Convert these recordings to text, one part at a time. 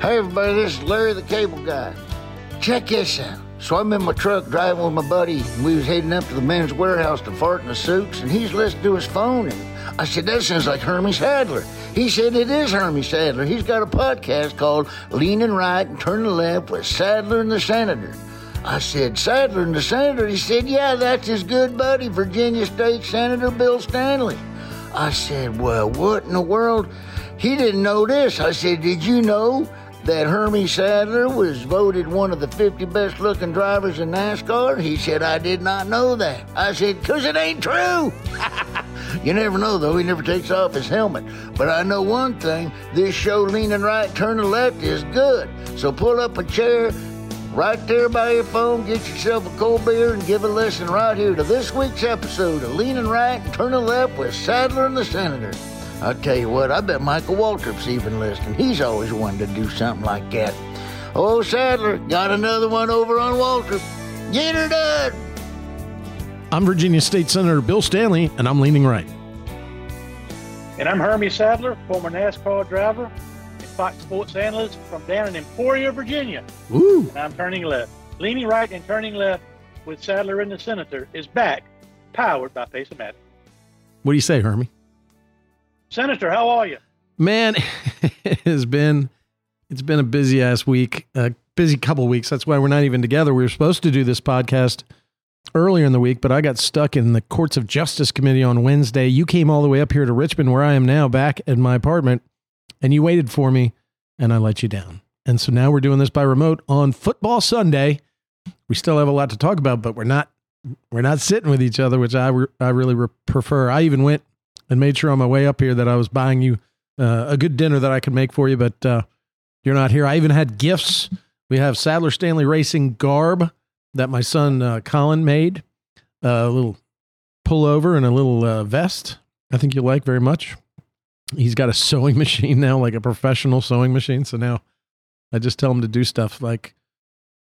Hey everybody, this is Larry the Cable Guy. Check this out. So I'm in my truck driving with my buddy, and we was heading up to the men's warehouse to fart in the suits, and he's listening to his phone, and I said, that sounds like Hermie Sadler. He said it is Hermie Sadler. He's got a podcast called Leaning Right and Turning Left with Sadler and the Senator. I said, Sadler and the Senator? He said, yeah, that's his good buddy, Virginia State Senator Bill Stanley. I said, well, what in the world? He didn't know this. I said, did you know that Hermie Sadler was voted one of the 50 best looking drivers in NASCAR? He said, I did not know that. I said, because it ain't true. you never know, though. He never takes off his helmet. But I know one thing this show, Leaning Right, Turning Left, is good. So pull up a chair right there by your phone, get yourself a cold beer, and give a listen right here to this week's episode of Leaning Right and Turning Left with Sadler and the Senator. I'll tell you what, I bet Michael Waltrip's even listening. He's always wanted to do something like that. Oh, Sadler, got another one over on Waltrip. Get her done. I'm Virginia State Senator Bill Stanley, and I'm leaning right. And I'm Hermie Sadler, former NASCAR driver and Fox Sports analyst from down in Emporia, Virginia. Woo! And I'm turning left. Leaning right and turning left with Sadler and the Senator is back, powered by Pace-O-Matic. What do you say, Hermie? Senator, how are you? Man, it has been it's been a busy ass week, a busy couple weeks. That's why we're not even together. We were supposed to do this podcast earlier in the week, but I got stuck in the Courts of Justice Committee on Wednesday. You came all the way up here to Richmond, where I am now, back at my apartment, and you waited for me, and I let you down. And so now we're doing this by remote on Football Sunday. We still have a lot to talk about, but we're not we're not sitting with each other, which I re- I really re- prefer. I even went and made sure on my way up here that I was buying you uh, a good dinner that I could make for you, but uh, you're not here. I even had gifts. We have Sadler Stanley Racing garb that my son uh, Colin made, a little pullover and a little uh, vest. I think you'll like very much. He's got a sewing machine now, like a professional sewing machine. So now I just tell him to do stuff like,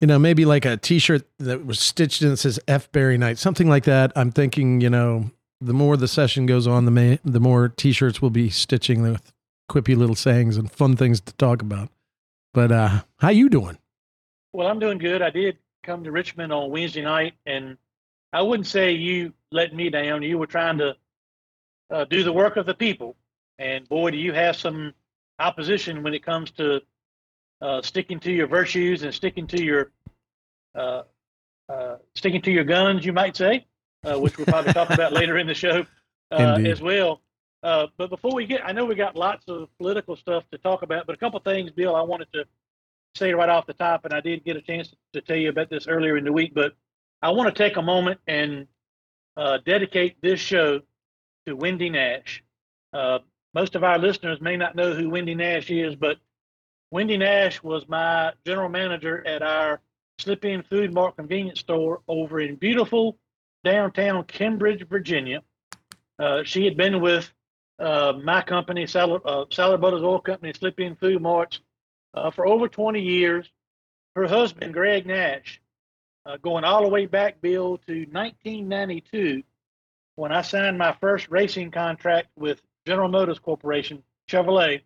you know, maybe like a T-shirt that was stitched in that says "F Barry Night," something like that. I'm thinking, you know, the more the session goes on, the ma- the more T-shirts we'll be stitching with quippy little sayings and fun things to talk about. But uh, how you doing? Well, I'm doing good. I did come to Richmond on Wednesday night, and I wouldn't say you let me down. You were trying to uh, do the work of the people, and boy, do you have some opposition when it comes to uh, sticking to your virtues and sticking to your uh, uh sticking to your guns, you might say, uh, which we'll probably talk about later in the show uh, as well. but before we get, I know we got lots of political stuff to talk about, but a couple things, Bill, I wanted to say right off the top, and I did get a chance to tell you about this earlier in the week, but I want to take a moment and uh, dedicate this show to Wendy Nash. Uh, most of our listeners may not know who Wendy Nash is, but Wendy Nash was my general manager at our Slip In Food Mart convenience store over in beautiful downtown Kenbridge, Virginia. Uh, she had been with uh, my company, Salad, uh, Brothers Oil Company, Slip In Food Marts, uh, for over 20 years. Her husband, Greg Nash, uh, going all the way back, Bill, to 1992, when I signed my first racing contract with General Motors Corporation, Chevrolet.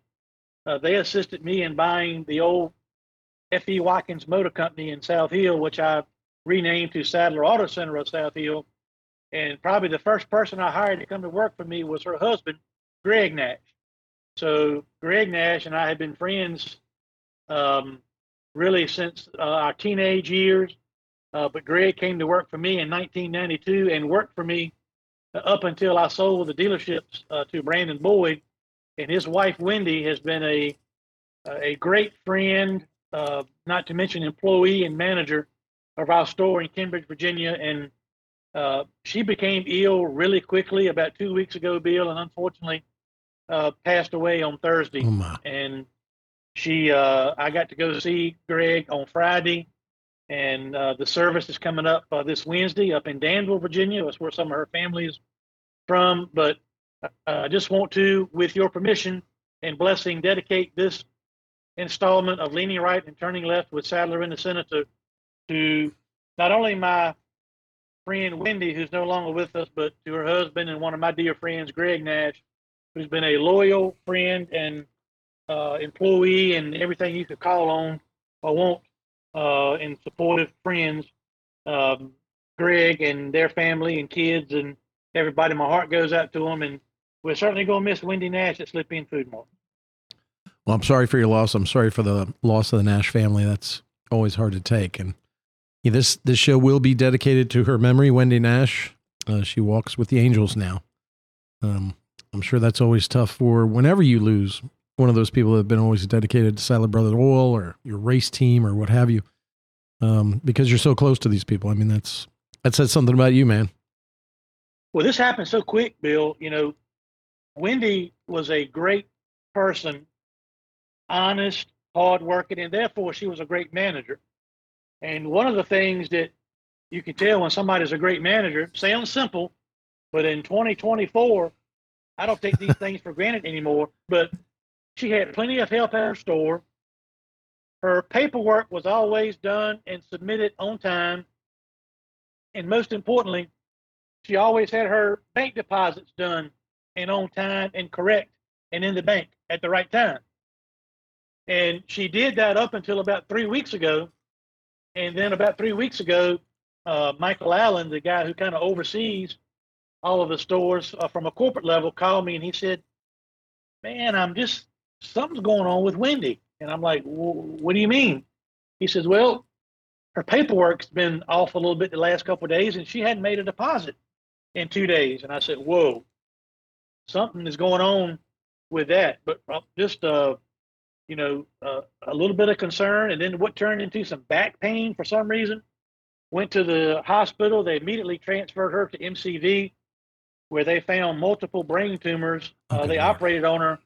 Uh, they assisted me in buying the old F.E. Watkins Motor Company in South Hill, which I renamed to Sadler Auto Center of South Hill. And probably the first person I hired to come to work for me was her husband, Greg Nash. So Greg Nash and I had been friends um, really since uh, our teenage years. Uh, but Greg came to work for me in 1992 and worked for me up until I sold the dealerships uh, to Brandon Boyd. And his wife Wendy has been a a great friend, uh, not to mention employee and manager of our store in Kenbridge, Virginia. And uh, she became ill really quickly about two weeks ago, Bill, and unfortunately uh, passed away on Thursday. Oh. And she, uh, I got to go see Greg on Friday, and uh, the service is coming up uh, this Wednesday up in Danville, Virginia. That's where some of her family is from. But uh, I just want to, with your permission and blessing, dedicate this installment of Leaning Right and Turning Left with Sadler and the Senator to not only my friend Wendy, who's no longer with us, but to her husband and one of my dear friends, Greg Nash, who's been a loyal friend and uh, employee and everything you could call on or want uh, and supportive friends, um, Greg and their family and kids and everybody. My heart goes out to them, and we're certainly going to miss Wendy Nash at Slip In Food Mart. Well, I'm sorry for your loss. I'm sorry for the loss of the Nash family. That's always hard to take. And yeah, this this show will be dedicated to her memory, Wendy Nash. Uh, she walks with the angels now. Um, I'm sure that's always tough for whenever you lose one of those people that have been always dedicated to Sadler Brothers Oil or your race team or what have you, um, because you're so close to these people. I mean, that's that says something about you, man. Well, this happened so quick, Bill. You know, Wendy was a great person, honest, hardworking, and therefore she was a great manager. And one of the things that you can tell when somebody's a great manager sounds simple, but in 2024, I don't take these things for granted anymore. But she had plenty of help at her store. Her paperwork was always done and submitted on time. And most importantly, she always had her bank deposits done and on time and correct and in the bank at the right time. And she did that up until about three weeks ago. And then about three weeks ago, uh, Michael Allen, the guy who kind of oversees all of the stores uh, from a corporate level, called me and he said, Man, I'm just, something's going on with Wendy. And I'm like, What do you mean? He says, Well, her paperwork's been off a little bit the last couple of days and she hadn't made a deposit in two days. And I said, Whoa, something is going on with that. But uh, just, uh, you know, uh, a little bit of concern. And then what turned into some back pain for some reason. Went to the hospital. They immediately transferred her to MCV, where they found multiple brain tumors. Uh, okay, they operated on her.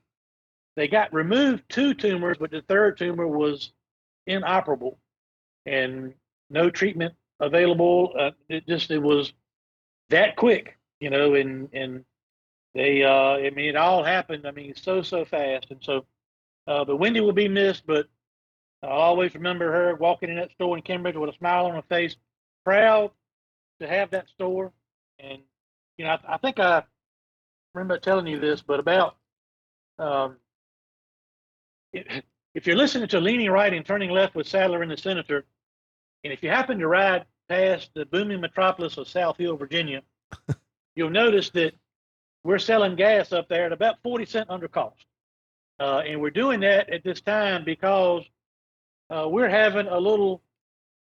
They got removed two tumors, but the third tumor was inoperable and no treatment available. Uh, it just it was that quick, you know, and and they uh, I mean it all happened. I mean so so fast, and so uh, but Wendy will be missed. But I'll always remember her walking in that store in Kenbridge with a smile on her face, proud to have that store. And you know, I, I think I remember telling you this, but about um, if you're listening to Leaning Right and Turning Left with Sadler and the Senator, and if you happen to ride past the booming metropolis of South Hill, Virginia, you'll notice that we're selling gas up there at about 40 cent under cost. Uh, and we're doing that at this time because uh, we're having a little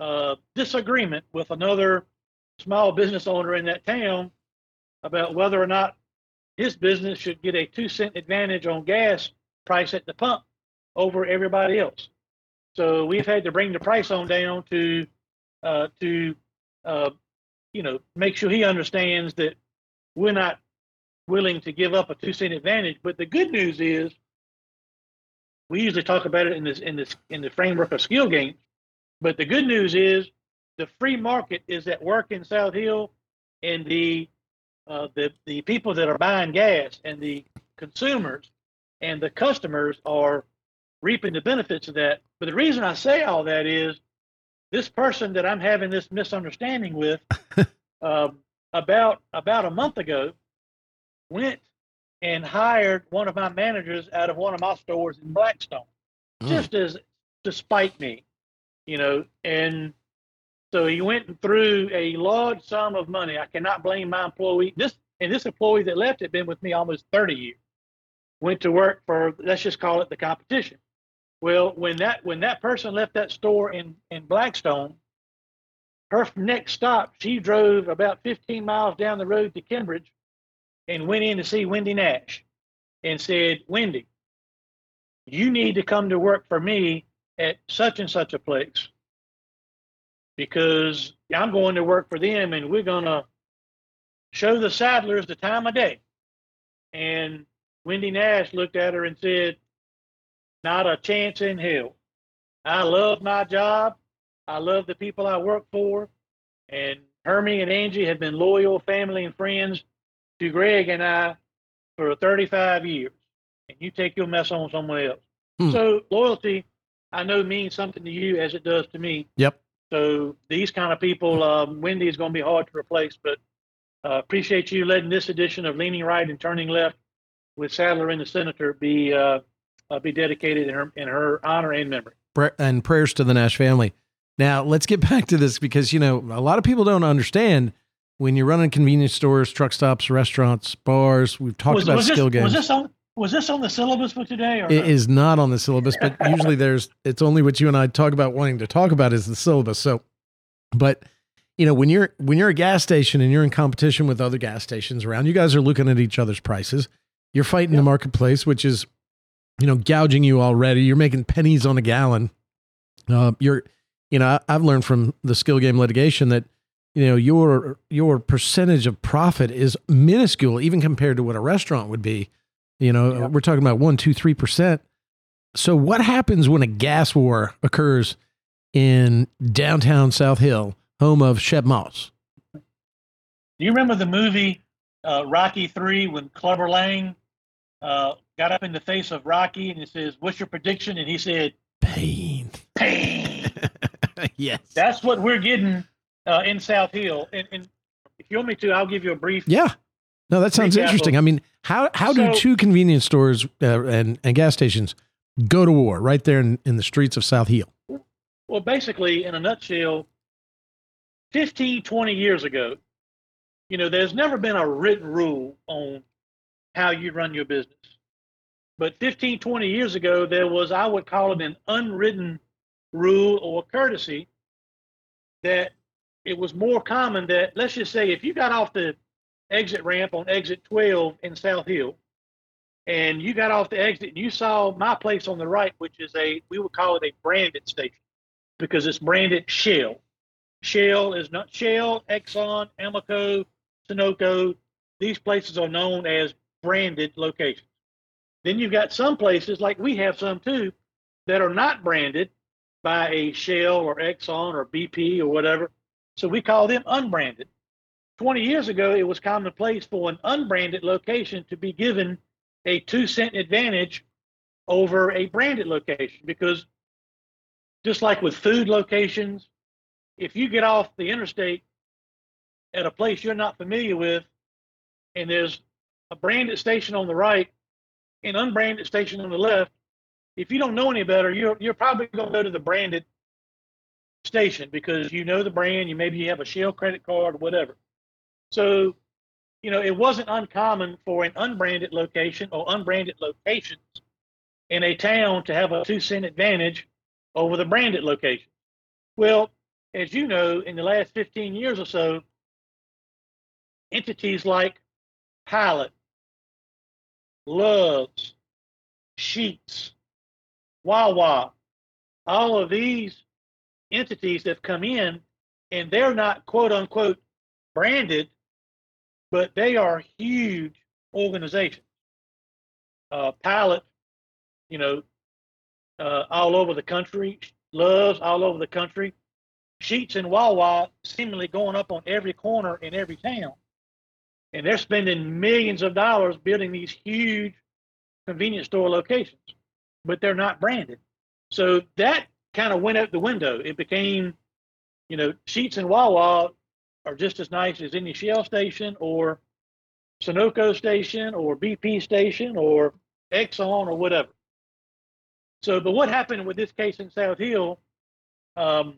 uh, disagreement with another small business owner in that town about whether or not his business should get a two cent advantage on gas price at the pump over everybody else. So we've had to bring the price on down to uh, to uh, you know make sure he understands that we're not willing to give up a two cent advantage. But the good news is we usually talk about it in this in this in the framework of skill games. But the good news is the free market is at work in South Hill, and the uh, the the people that are buying gas and the consumers and the customers are reaping the benefits of that. But the reason I say all that is this person that I'm having this misunderstanding with um, about about a month ago went and hired one of my managers out of one of my stores in Blackstone, mm. just as to spite me, you know. And so he went through a large sum of money. I cannot blame my employee. This and this employee that left had been with me almost 30 years. Went to work for let's just call it the competition. Well, when that when that person left that store in in Blackstone, her next stop, she drove about 15 miles down the road to Kenbridge and went in to see Wendy Nash and said, Wendy, you need to come to work for me at such and such a place because I'm going to work for them and we're going to show the Sadlers the time of day. And Wendy Nash looked at her and said, Not a chance in hell. I love my job. I love the people I work for. And Hermie and Angie have been loyal family and friends to Greg and I for 35 years, and you take your mess on someone else. Hmm. So loyalty, I know means something to you as it does to me. Yep. So these kind of people, um, Wendy is going to be hard to replace, but uh, appreciate you letting this edition of Leaning Right and Turning Left with Sadler and the Senator be uh, uh, be dedicated in her in her honor and memory. And prayers to the Nash family. Now let's get back to this because you know a lot of people don't understand when you're running convenience stores, truck stops, restaurants, bars. We've talked Was, about was this, skill games. was this on was this on the syllabus for today? Or It not? is not on the syllabus, but usually there's it's only what you and I talk about wanting to talk about is the syllabus. So, but you know when you're when you're a gas station and you're in competition with other gas stations around, you guys are looking at each other's prices. You're fighting the marketplace, which is you know gouging you already. You're making pennies on a gallon. Uh, you're you know I, I've learned from the skill game litigation that you know your your percentage of profit is minuscule even compared to what a restaurant would be you know Yeah. we're talking about one two three percent so what happens when a gas war occurs in downtown south hill home of shep moss Do you remember the movie uh, Rocky Three when Clubber Lang uh, got up in the face of Rocky and he says, "What's your prediction?" And he said, pain "Pain." yes That's what we're getting uh, in South Hill. And, and if you want me to, I'll give you a brief. yeah no that sounds interesting of- i mean how how do two convenience stores uh, and and gas stations go to war right there in, in the streets of south hill Well, basically, in a nutshell, 15, 20 years ago, you know, there's never been a written rule on how you run your business. But 15, 20 years ago, there was, I would call it an unwritten rule or courtesy that it was more common that, let's just say, if you got off the exit ramp on exit 12 in South Hill, and you got off the exit and you saw my place on the right, which is a, we would call it a branded station because it's branded Shell. Shell is not Shell, Exxon, Amoco, Sunoco. These places are known as branded locations. Then you've got some places, like we have some too, that are not branded by a Shell or Exxon or BP or whatever. So we call them unbranded. 20 years ago, it was commonplace for an unbranded location to be given a two cent advantage over a branded location because just like with food locations, if you get off the interstate at a place you're not familiar with, and there's a branded station on the right and unbranded station on the left, if you don't know any better, you're you're probably going to go to the branded station because you know the brand. You maybe you have a Shell credit card or whatever. So, you know, it wasn't uncommon for an unbranded location or unbranded locations in a town to have a two cent advantage over the branded location. Well, as you know, in the last 15 years or so, entities like Pilot, Loves, Sheetz, Wawa, all of these entities have come in and they're not quote unquote branded, but they are huge organizations. Uh, Pilot, you know, uh, all over the country, Loves all over the country, Sheetz and Wawa seemingly going up on every corner in every town. And they're spending millions of dollars building these huge convenience store locations, but they're not branded. So that kind of went out the window. It became, you know, Sheetz and Wawa are just as nice as any Shell station or Sunoco station or BP station or Exxon or whatever. So, but what happened with this case in South Hill? Um,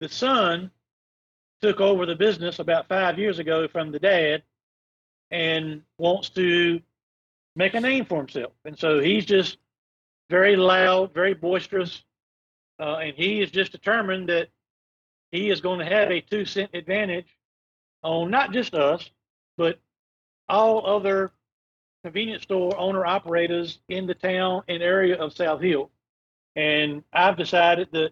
the son took over the business about five years ago from the dad and wants to make a name for himself. And so he's just very loud, very boisterous, uh, and he is just determined that he is going to have a two cent advantage on not just us, but all other convenience store owner operators in the town and area of South Hill. And I've decided that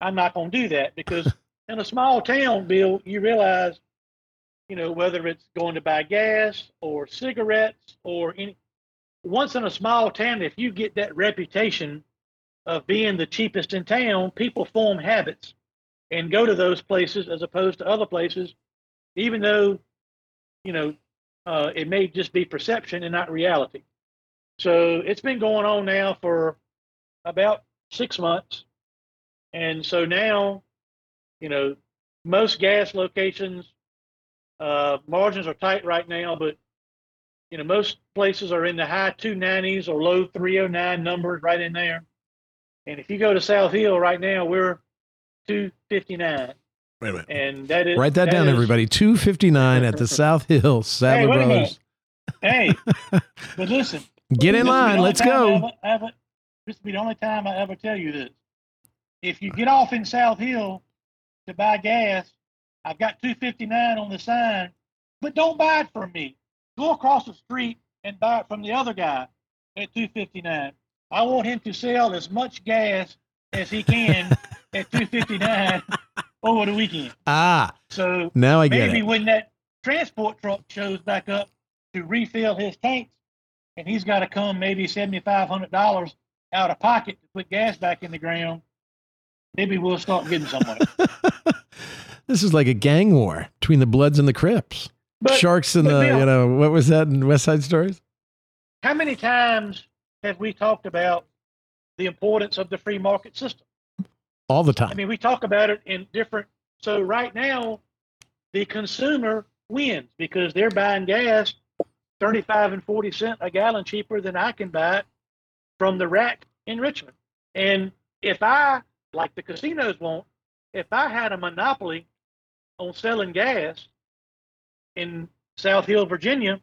I'm not going to do that because in a small town, Bill, you realize, you know, whether it's going to buy gas or cigarettes or any, once in a small town, if you get that reputation of being the cheapest in town, people form habits and go to those places as opposed to other places, even though, you know, uh, it may just be perception and not reality. So it's been going on now for about six months. And so now, you know, most gas locations, uh, margins are tight right now, but You know, most places are in the high 290s or low 309 numbers right in there. And if you go to South Hill right now, we're 259. Wait a minute. And that is Write that, down, is- everybody. 259 at the South Hill Sadler wait a Brothers. Hey, but listen, Get in this will be the line. Let's time I go. ever- ever- this will be the only time I ever tell you this. If you get off in South Hill to buy gas, I've got 259 on the sign, but don't buy it from me. Go across the street and buy it from the other guy at 259. I want him to sell as much gas as he can at 259 over the weekend. Ah, So now I get maybe it. when that transport truck shows back up to refill his tanks, and he's got to come maybe seventy five hundred dollars out of pocket to put gas back in the ground, maybe we'll start getting somewhere. this is like a gang war between the Bloods and the Crips. But Sharks and the, Bill- you know, what was that in West Side Stories? how many times have we talked about the importance of the free market system? All the time. I mean, we talk about it in different. So right now, the consumer wins because they're buying gas 35 and 40 cent a gallon cheaper than I can buy it from the rack in Richmond. And if I, like the casinos want, if I had a monopoly on selling gas in South Hill, Virginia,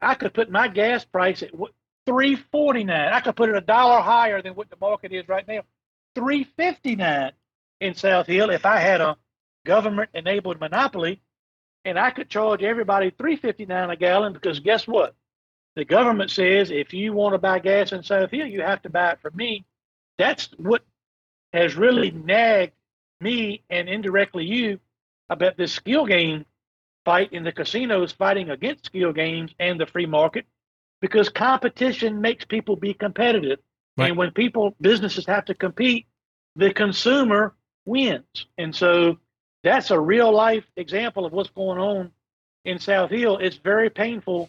I could put my gas price at what, 349. I could put it a dollar higher than what the market is right now. 359 in South Hill if I had a government enabled monopoly and I could charge everybody 359 a gallon because guess what? The government says if you want to buy gas in South Hill, you have to buy it from me. That's what has really nagged me and indirectly you about this skill game fight in the casinos fighting against skill games and the free market because competition makes people be competitive. Right. And when people businesses have to compete, the consumer wins. And so that's a real life example of what's going on in South Hill. It's very painful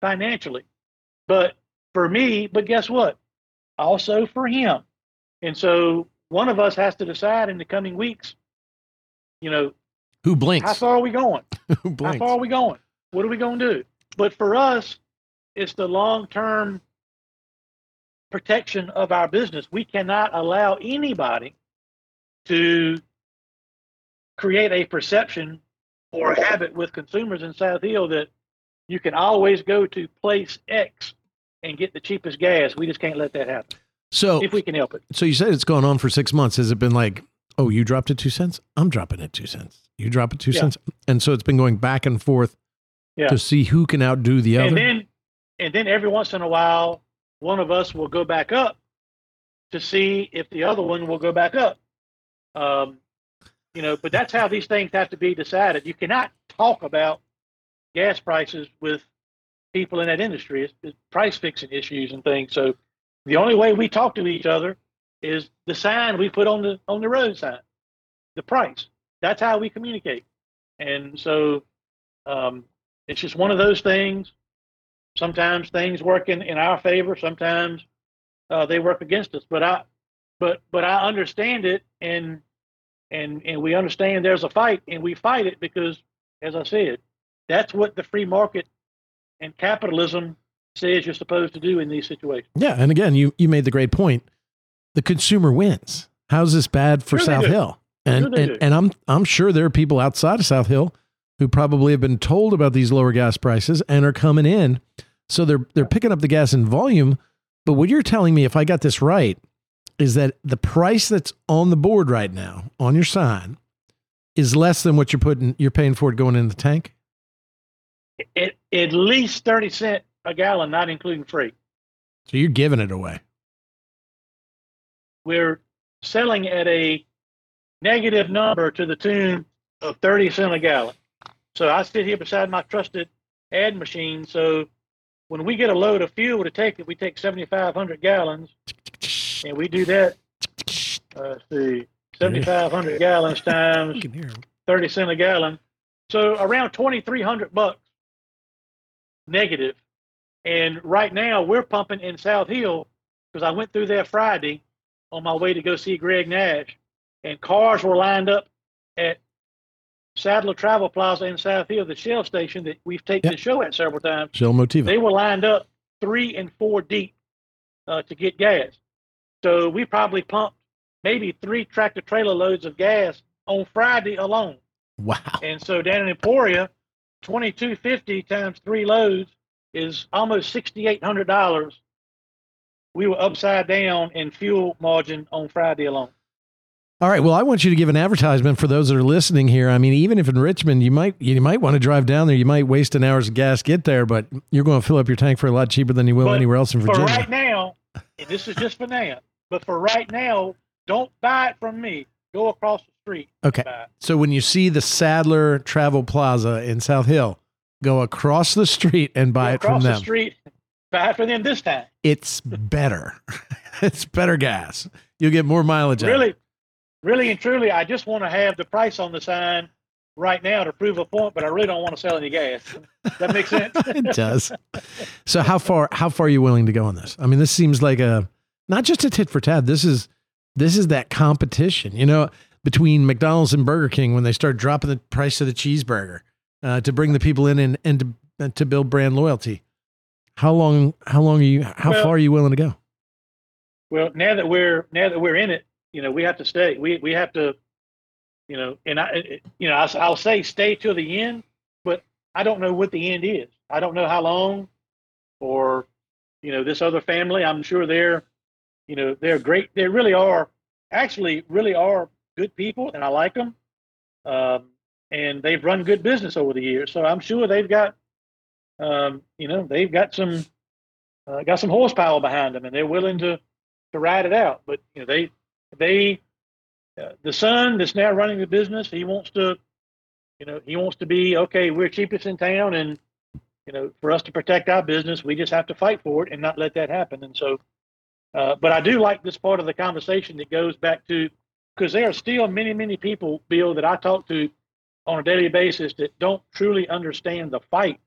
financially. But for me, but guess what? Also for him. And so one of us has to decide in the coming weeks, you know, Who blinks? how far are we going? Who How blinks? far are we going? What are we going to do? But for us, it's the long term protection of our business. We cannot allow anybody to create a perception or a habit with consumers in South Hill that you can always go to place X and get the cheapest gas. We just can't let that happen So, if we can help it. so you said it's gone on for six months. Has it been like, oh, you dropped it two cents? I'm dropping it two cents. You drop it two Yeah. cents. And so it's been going back and forth Yeah. to see who can outdo the other. and then and then every once in a while one of us will go back up to see if the other one will go back up. Um, you know but that's how these things have to be decided. You cannot talk about gas prices with people in that industry. It's, it's price fixing issues and things. So the only way we talk to each other is the sign we put on the on the road sign the price. That's how we communicate. And so um, it's just one of those things sometimes things work in, in our favor sometimes uh, they work against us but i but but i understand it and and and we understand there's a fight and we fight it because as i said that's what the free market and capitalism says you're supposed to do in these situations yeah. And again, you, you made the great point. The consumer wins. How's this bad for Sure South. Hill? And, Sure and, do. and I'm, I'm sure there are people outside of South Hill who probably have been told about these lower gas prices and are coming in. So they're, they're picking up the gas in volume. But what you're telling me, if I got this right, is that the price that's on the board right now on your sign is less than what you're putting, you're paying for it going in the tank. at, at least 30 cent a gallon not including freight So you're giving it away. we're selling at a negative number to the tune of 30 cent a gallon. So I sit here beside my trusted ad machine. So when we get a load of fuel to take it, we take 7,500 gallons and we do that. Uh, let's see, 7,500 gallons times You can hear 'em. 30 cent a gallon. So around 2,300 bucks negative. And right now we're pumping in South Hill because I went through there Friday on my way to go see Greg Nash, and cars were lined up at Sadler Travel Plaza in South Hill, the Shell station that we've taken Yep. the show at several times, Shell Motiva. they were lined up three and four deep uh, to get gas. So we probably pumped maybe three tractor trailer loads of gas on Friday alone. wow. And so down in Emporia, twenty two fifty times three loads is almost sixty eight hundred dollars. We were upside down in fuel margin on Friday alone. All right. Well, I want you to give an advertisement for those that are listening here. I mean, even if in Richmond, you might you might want to drive down there. You might waste an hour's gas get there, but you're going to fill up your tank for a lot cheaper than you will But anywhere else in Virginia. For right now, and this is just for now, but for right now, don't buy it from me. Go across the street. Okay. So when you see the Sadler Travel Plaza in South Hill, go across the street and buy Go it from across them. the street. Buy it from them this time. It's better. it's better gas. You'll get more mileage out. Really, really and truly, I just want to have the price on the sign right now to prove a point, but I really don't want to sell any gas. Does that makes sense? it does. So how far how far are you willing to go on this? I mean, this seems like a not just a tit for tat. This is this is that competition, you know, between McDonald's and Burger King when they start dropping the price of the cheeseburger uh, to bring the people in and and to, and to build brand loyalty. How long how long are you how Well- far are you willing to go? Well, now that we're now that we're in it, you know, we have to stay. We we have to, you know, and I, you know, I'll, I'll say stay till the end, but I don't know what the end is. I don't know how long, or, you know, this other family. I'm sure they're, you know, they're great. They really are, actually, really are good people, and I like them. Um, and they've run good business over the years, so I'm sure they've got, um, you know, they've got some, uh, got some horsepower behind them, and they're willing to to ride it out. But you know, they they uh, the son that's now running the business, he wants to, you know, he wants to be okay. We're cheapest in town, and you know, for us to protect our business, we just have to fight for it and not let that happen. And so, uh, but I do like this part of the conversation that goes back to because there are still many many people, Bill, that I talk to on a daily basis that don't truly understand the fight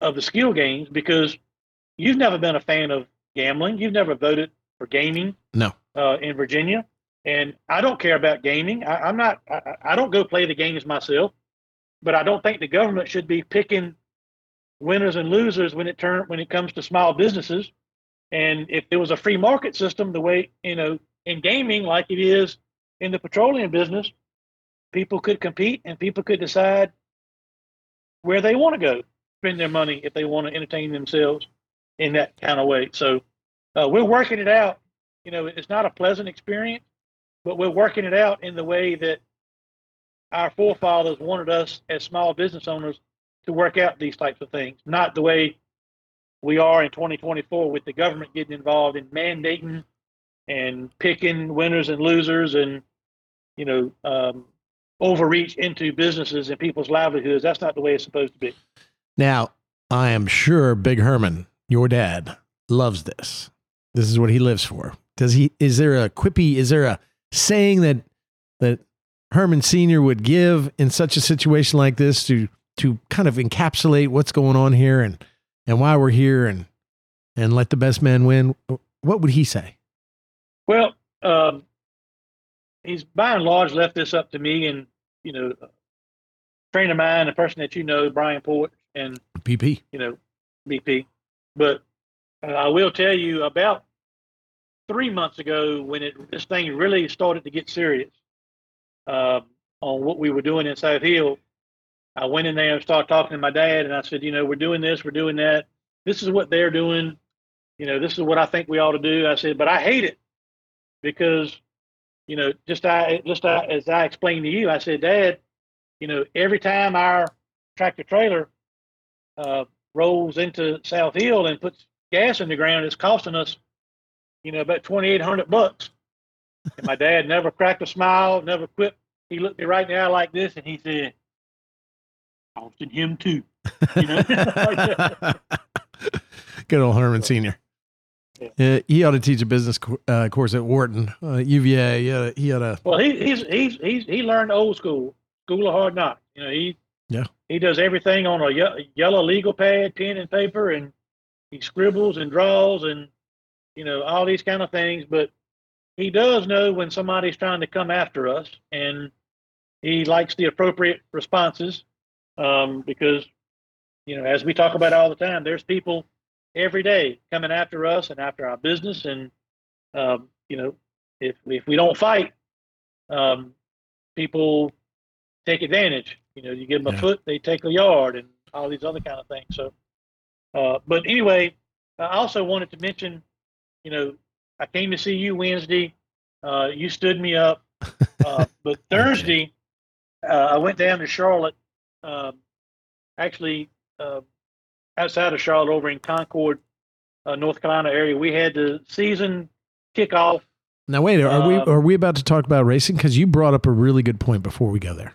of the skill games because you've never been a fan of gambling, you've never voted for gaming No. Uh, in Virginia, and I don't care about gaming. I, I'm not. I, I don't go play the games myself, but I don't think the government should be picking winners and losers when it turn when it comes to small businesses. And if there was a free market system, the way you know in gaming, like it is in the petroleum business, people could compete and people could decide where they want to go spend their money if they want to entertain themselves in that kind of way. So uh, we're working it out. You know, it's not a pleasant experience, but we're working it out in the way that our forefathers wanted us as small business owners to work out these types of things, not the way we are in 2024 with the government getting involved in mandating and picking winners and losers and, you know, um, overreach into businesses and people's livelihoods. That's not the way it's supposed to be. Now, I am sure Big Herman, your dad, loves this. This is what he lives for. Does he is there a quippy, is there a saying that that Herman Sr. would give in such a situation like this to to kind of encapsulate what's going on here and and why we're here and and let the best man win? What would he say? Well, um, he's by and large left this up to me and, you know, a friend of mine, a person that you know, Brian Port, and, BP. you know, BP. But uh, I will tell you about three months ago when it this thing really started to get serious uh, on what we were doing in South Hill. I went in there and started talking to my dad, and I said, you know, we're doing this, we're doing that. This is what they're doing. You know, this is what I think we ought to do. I said, but I hate it because, you know, just I just I, as I explained to you, I said, Dad, you know, every time our tractor trailer uh, rolls into South Hill and puts gas in the ground, it's costing us, you know, about twenty eight hundred bucks. And my dad never cracked a smile, never quit. He looked me right in the eye like this, and he said, "Costing him too." You know? Good old Herman Senior. Yeah. Uh, he ought to teach a business uh, course at Wharton, uh, UVA. He ought to, he ought to Well, he, he's he's he's he learned old school, school of hard knocks. You know, he Yeah. he does everything on a ye- yellow legal pad, pen and paper, and he scribbles and draws and you know all these kind of things. But he does know when somebody's trying to come after us, and he likes the appropriate responses um, because, you know, as we talk about all the time, there's people every day coming after us and after our business. And, um, you know, if, if we don't fight, um, people take advantage. You know, you give them a foot, they take a yard, and all these other kind of things. So, uh, but anyway, I also wanted to mention, you know, I came to see you Wednesday. Uh, you stood me up. Uh, but Thursday, uh, I went down to Charlotte, um, actually uh, outside of Charlotte, over in Concord, uh, North Carolina area. We had the season kickoff. Now wait, are we Um, are we about to talk about racing? Because you brought up a really good point before we go there.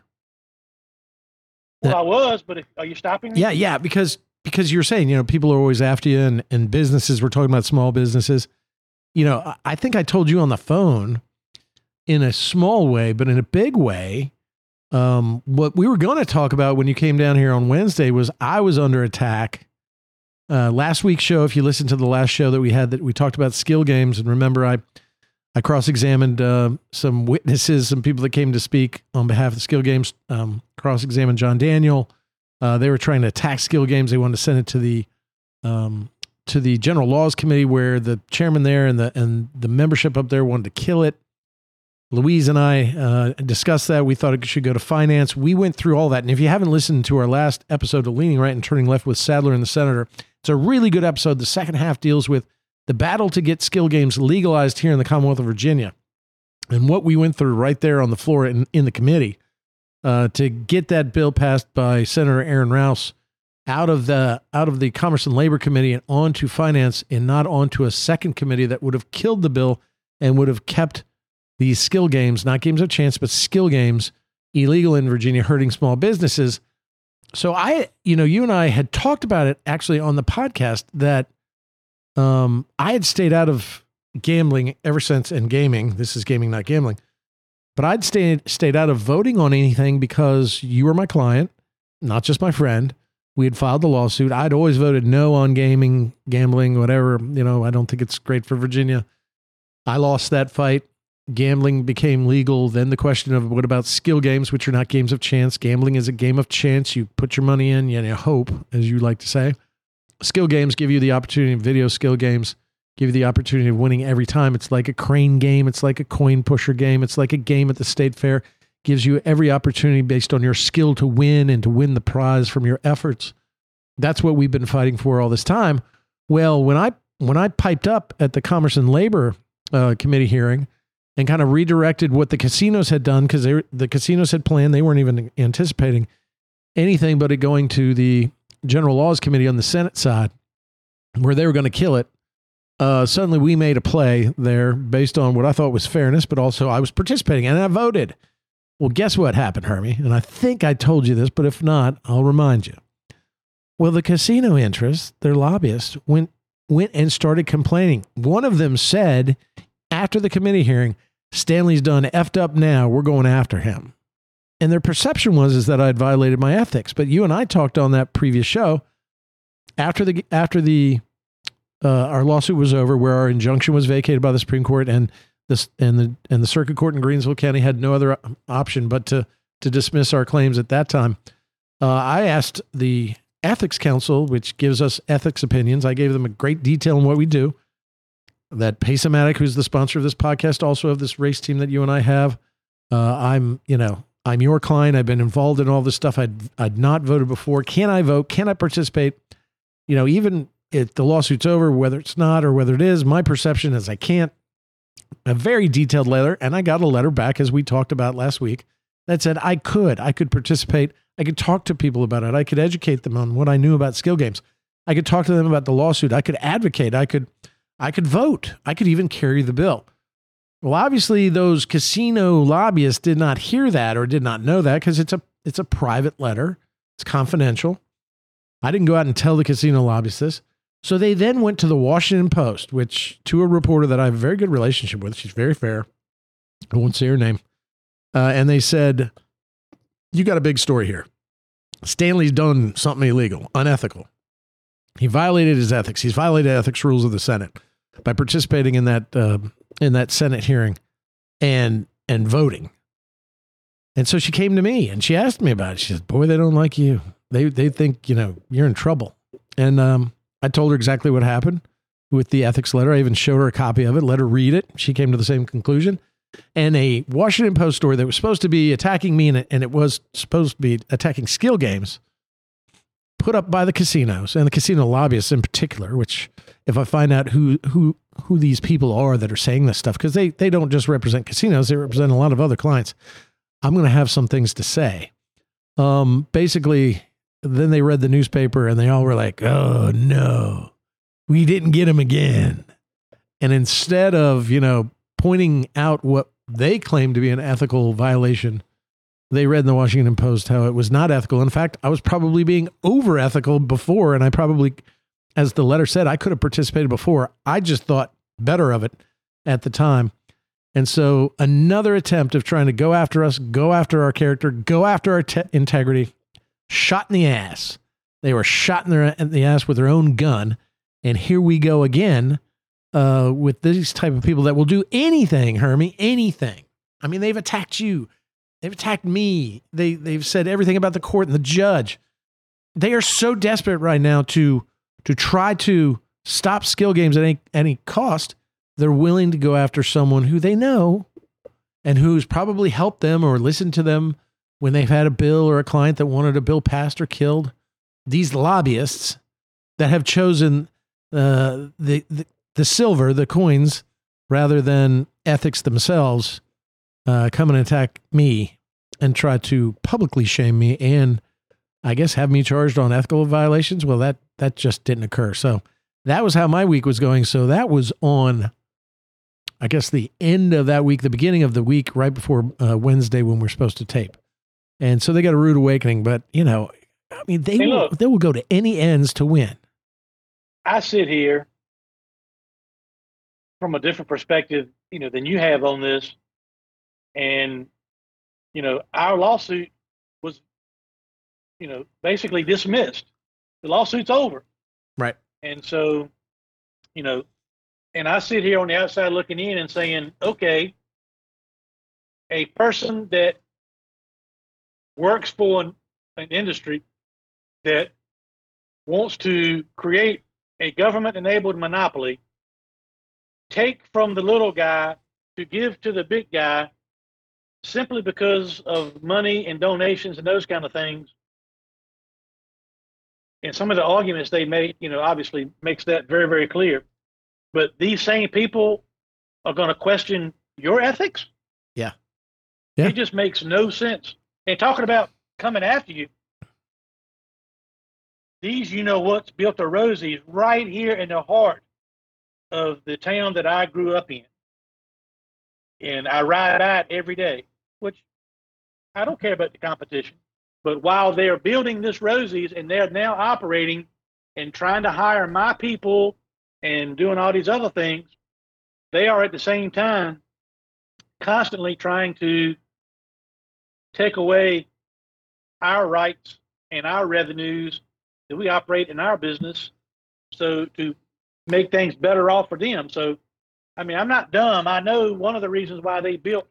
Well. I was, but if, are you stopping me? Yeah, yeah, because because you're saying you know people are always after you, and and businesses. We're talking about small businesses. You know, I- think I told you on the phone in a small way, but in a big way. Um, what we were going to talk about when you came down here on Wednesday was I was under attack. Uh, last week's show, if you listened to the last show that we had, that we talked about skill games, and remember, I I cross examined uh, some witnesses, some people that came to speak on behalf of the skill games. Um, cross examined John Daniel. Uh, they were trying to attack skill games. They wanted to send it to the um, to the general laws committee, where the chairman there and the and the membership up there wanted to kill it. Louise and I uh, discussed that. We thought it should go to finance. We went through all that. And if you haven't listened to our last episode of Leaning Right and Turning Left with Sadler and the Senator, it's a really good episode. The second half deals with the battle to get skill games legalized here in the Commonwealth of Virginia and what we went through right there on the floor in, in the committee uh, to get that bill passed by Senator Aaron Rouse out of the out of the Commerce and Labor Committee and onto Finance and not onto a second committee that would have killed the bill and would have kept these skill games, not games of chance, but skill games, illegal in Virginia, hurting small businesses. So I, you know, you and I had talked about it actually on the podcast that um, I had stayed out of gambling ever since, and gaming. This is gaming, not gambling. But I'd stayed stayed out of voting on anything because you were my client, not just my friend. We had filed the lawsuit. I'd always voted no on gaming, gambling, whatever. You know, I don't think it's great for Virginia. I lost that fight. Gambling became legal. Then the question of what about skill games, which are not games of chance? Gambling is a game of chance. You put your money in, you hope, as you like to say. Skill games give you the opportunity, video skill games give you the opportunity of winning every time. It's like a crane game, it's like a coin pusher game, it's like a game at the state fair. Gives you every opportunity based on your skill to win and to win the prize from your efforts. That's what we've been fighting for all this time. Well, when I when I piped up at the Commerce and Labor uh, Committee hearing and kind of redirected what the casinos had done because they the casinos had planned, they weren't even anticipating anything but it going to the General Laws Committee on the Senate side, where they were going to kill it. Uh, suddenly, we made a play there based on what I thought was fairness, but also I was participating and I voted. Well, guess what happened, Hermie? And I think I told you this, but if not, I'll remind you. Well, the casino interests, their lobbyists, went went and started complaining. One of them said after the committee hearing, Stanley's done effed up now. We're going after him. And their perception was is that I had violated my ethics. But you and I talked on that previous show after the after the uh, our lawsuit was over, where our injunction was vacated by the Supreme Court, and this and the and the Circuit Court in Greensville County had no other option but to to dismiss our claims at that time. Uh, I asked the Ethics Council, which gives us ethics opinions. I gave them a great detail on what we do. That Pace-O-Matic, who's the sponsor of this podcast, also of this race team that you and I have. Uh, I'm, you know, I'm your client. I've been involved in all this stuff. I'd I'd not voted before. Can I vote? Can I participate? You know, even if the lawsuit's over, whether it's not or whether it is, my perception is I can't. A very detailed letter, and I got a letter back as we talked about last week that said I could, I could participate, I could talk to people about it, I could educate them on what I knew about skill games, I could talk to them about the lawsuit, I could advocate, I could, I could vote, I could even carry the bill. Well, obviously, those casino lobbyists did not hear that or did not know that because it's a it's a private letter, it's confidential. I didn't go out and tell the casino lobbyists this. So they then went to the Washington Post, which to a reporter that I have a very good relationship with. She's very fair. I won't say her name. Uh, and they said, You got a big story here. Stanley's done something illegal, unethical. He violated his ethics. He's violated ethics rules of the Senate by participating in that uh, in that Senate hearing and and voting. And so she came to me and she asked me about it. She said, "Boy, they don't like you. They they think you know you're in trouble." And um, I told her exactly what happened with the ethics letter. I even showed her a copy of it, let her read it. She came to the same conclusion. And a Washington Post story that was supposed to be attacking me and it, and it was supposed to be attacking skill games put up by the casinos and the casino lobbyists in particular, which if I find out who who who these people are that are saying this stuff, because they they don't just represent casinos, they represent a lot of other clients. I'm going to have some things to say. Um, basically, then they read the newspaper and they all were like, "Oh no, we didn't get him again." And instead of you know pointing out what they claim to be an ethical violation, they read in the Washington Post how it was not ethical. In fact, I was probably being over ethical before, and I probably, as the letter said, I could have participated before. I just thought better of it at the time. And so another attempt of trying to go after us, go after our character, go after our te- integrity, shot in the ass. They were shot in, their, in the ass with their own gun. And here we go again uh, with these type of people that will do anything, Hermie, anything. I mean, they've attacked you. They've attacked me. They, they've said everything about the court and the judge. They are so desperate right now to, to try to stop skill games at any, any cost they're willing to go after someone who they know and who's probably helped them or listened to them when they've had a bill or a client that wanted a bill passed or killed. These lobbyists that have chosen uh, the, the the silver, the coins, rather than ethics themselves, uh, come and attack me and try to publicly shame me and I guess have me charged on ethical violations. Well, that that just didn't occur. So that was how my week was going. So that was on I guess the end of that week, the beginning of the week, right before uh, Wednesday when we're supposed to tape. And so they got a rude awakening. But you know, I mean, they Hey, will, look. they will go to any ends to win. I sit here from a different perspective, you know, than you have on this. And, you know, our lawsuit was, you know, basically dismissed. The lawsuit's over. Right. And so, you know, and I sit here on the outside looking in and saying, okay, a person that works for an, an industry that wants to create a government enabled monopoly, take from the little guy to give to the big guy simply because of money and donations and those kind of things. And some of the arguments they make, you know, obviously makes that very, very clear. But these same people are going to question your ethics. Yeah. Yeah. It just makes no sense. And talking about coming after you, these, you know what's built a Rosie's right here in the heart of the town that I grew up in. And I ride it every day, which I don't care about the competition. But while they're building this Rosie's and they're now operating and trying to hire my people and doing all these other things, they are at the same time constantly trying to take away our rights and our revenues that we operate in our business so to make things better off for them so i mean i'm not dumb i know one of the reasons why they built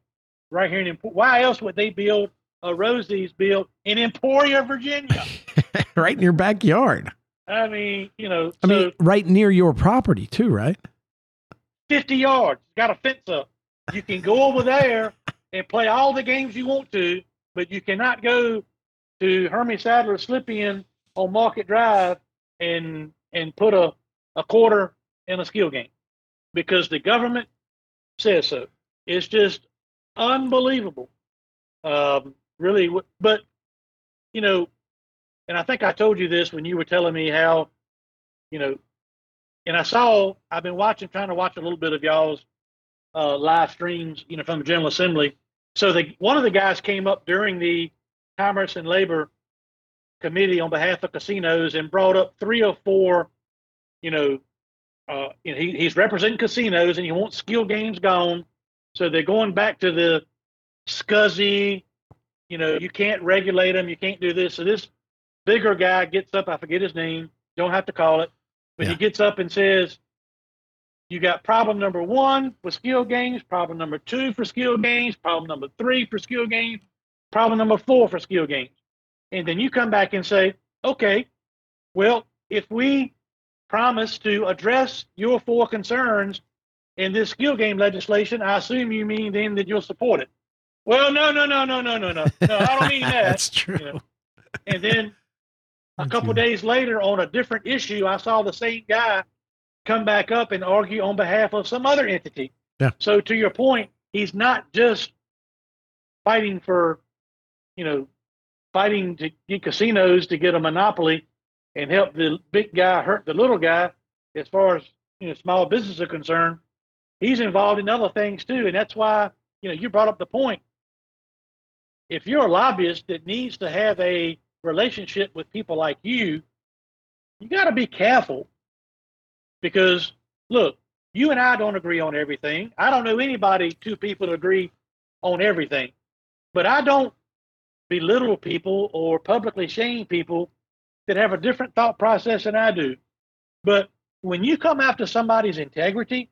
right here in Empo- why else would they build a rosie's built in emporia virginia right in your backyard. i mean you know I so mean, right near your property too, right? 50 yards got a fence up you can go over there and play all the games you want to but you cannot go to hermie sadler slip in on market drive and and put a, a quarter in a skill game because the government says so. It's just unbelievable. Um, really but you know and i think i told you this when you were telling me how you know and i saw i've been watching trying to watch a little bit of y'all's uh, live streams you know from the general assembly so the one of the guys came up during the commerce and labor committee on behalf of casinos and brought up three or four you know uh, he, he's representing casinos and he wants skill games gone. So they're going back to the scuzzy, you know, you can't regulate them, you can't do this. So this bigger guy gets up, I forget his name, don't have to call it, but he gets up and says, You got problem number one for skill games, problem number two for skill games, problem number three for skill games, problem number four for skill games. And then you come back and say, okay, well, if we promise to address your four concerns in this skill game legislation, I assume you mean then that you'll support it. Well, no, no, no, no, no, no, no. No, I don't mean that. That's true. You know. And then a couple days later on a different issue, I saw the same guy come back up and argue on behalf of some other entity. Yeah. So to your point, he's not just fighting for, you know, fighting to get casinos to get a monopoly and help the big guy hurt the little guy as far as you know small businesses are concerned. He's involved in other things too, and that's why you know you brought up the point. If you're a lobbyist that needs to have a relationship with people like you, you got to be careful because look, you and I don't agree on everything. I don't know anybody, two people agree on everything, but I don't belittle people or publicly shame people that have a different thought process than I do. But when you come after somebody's integrity,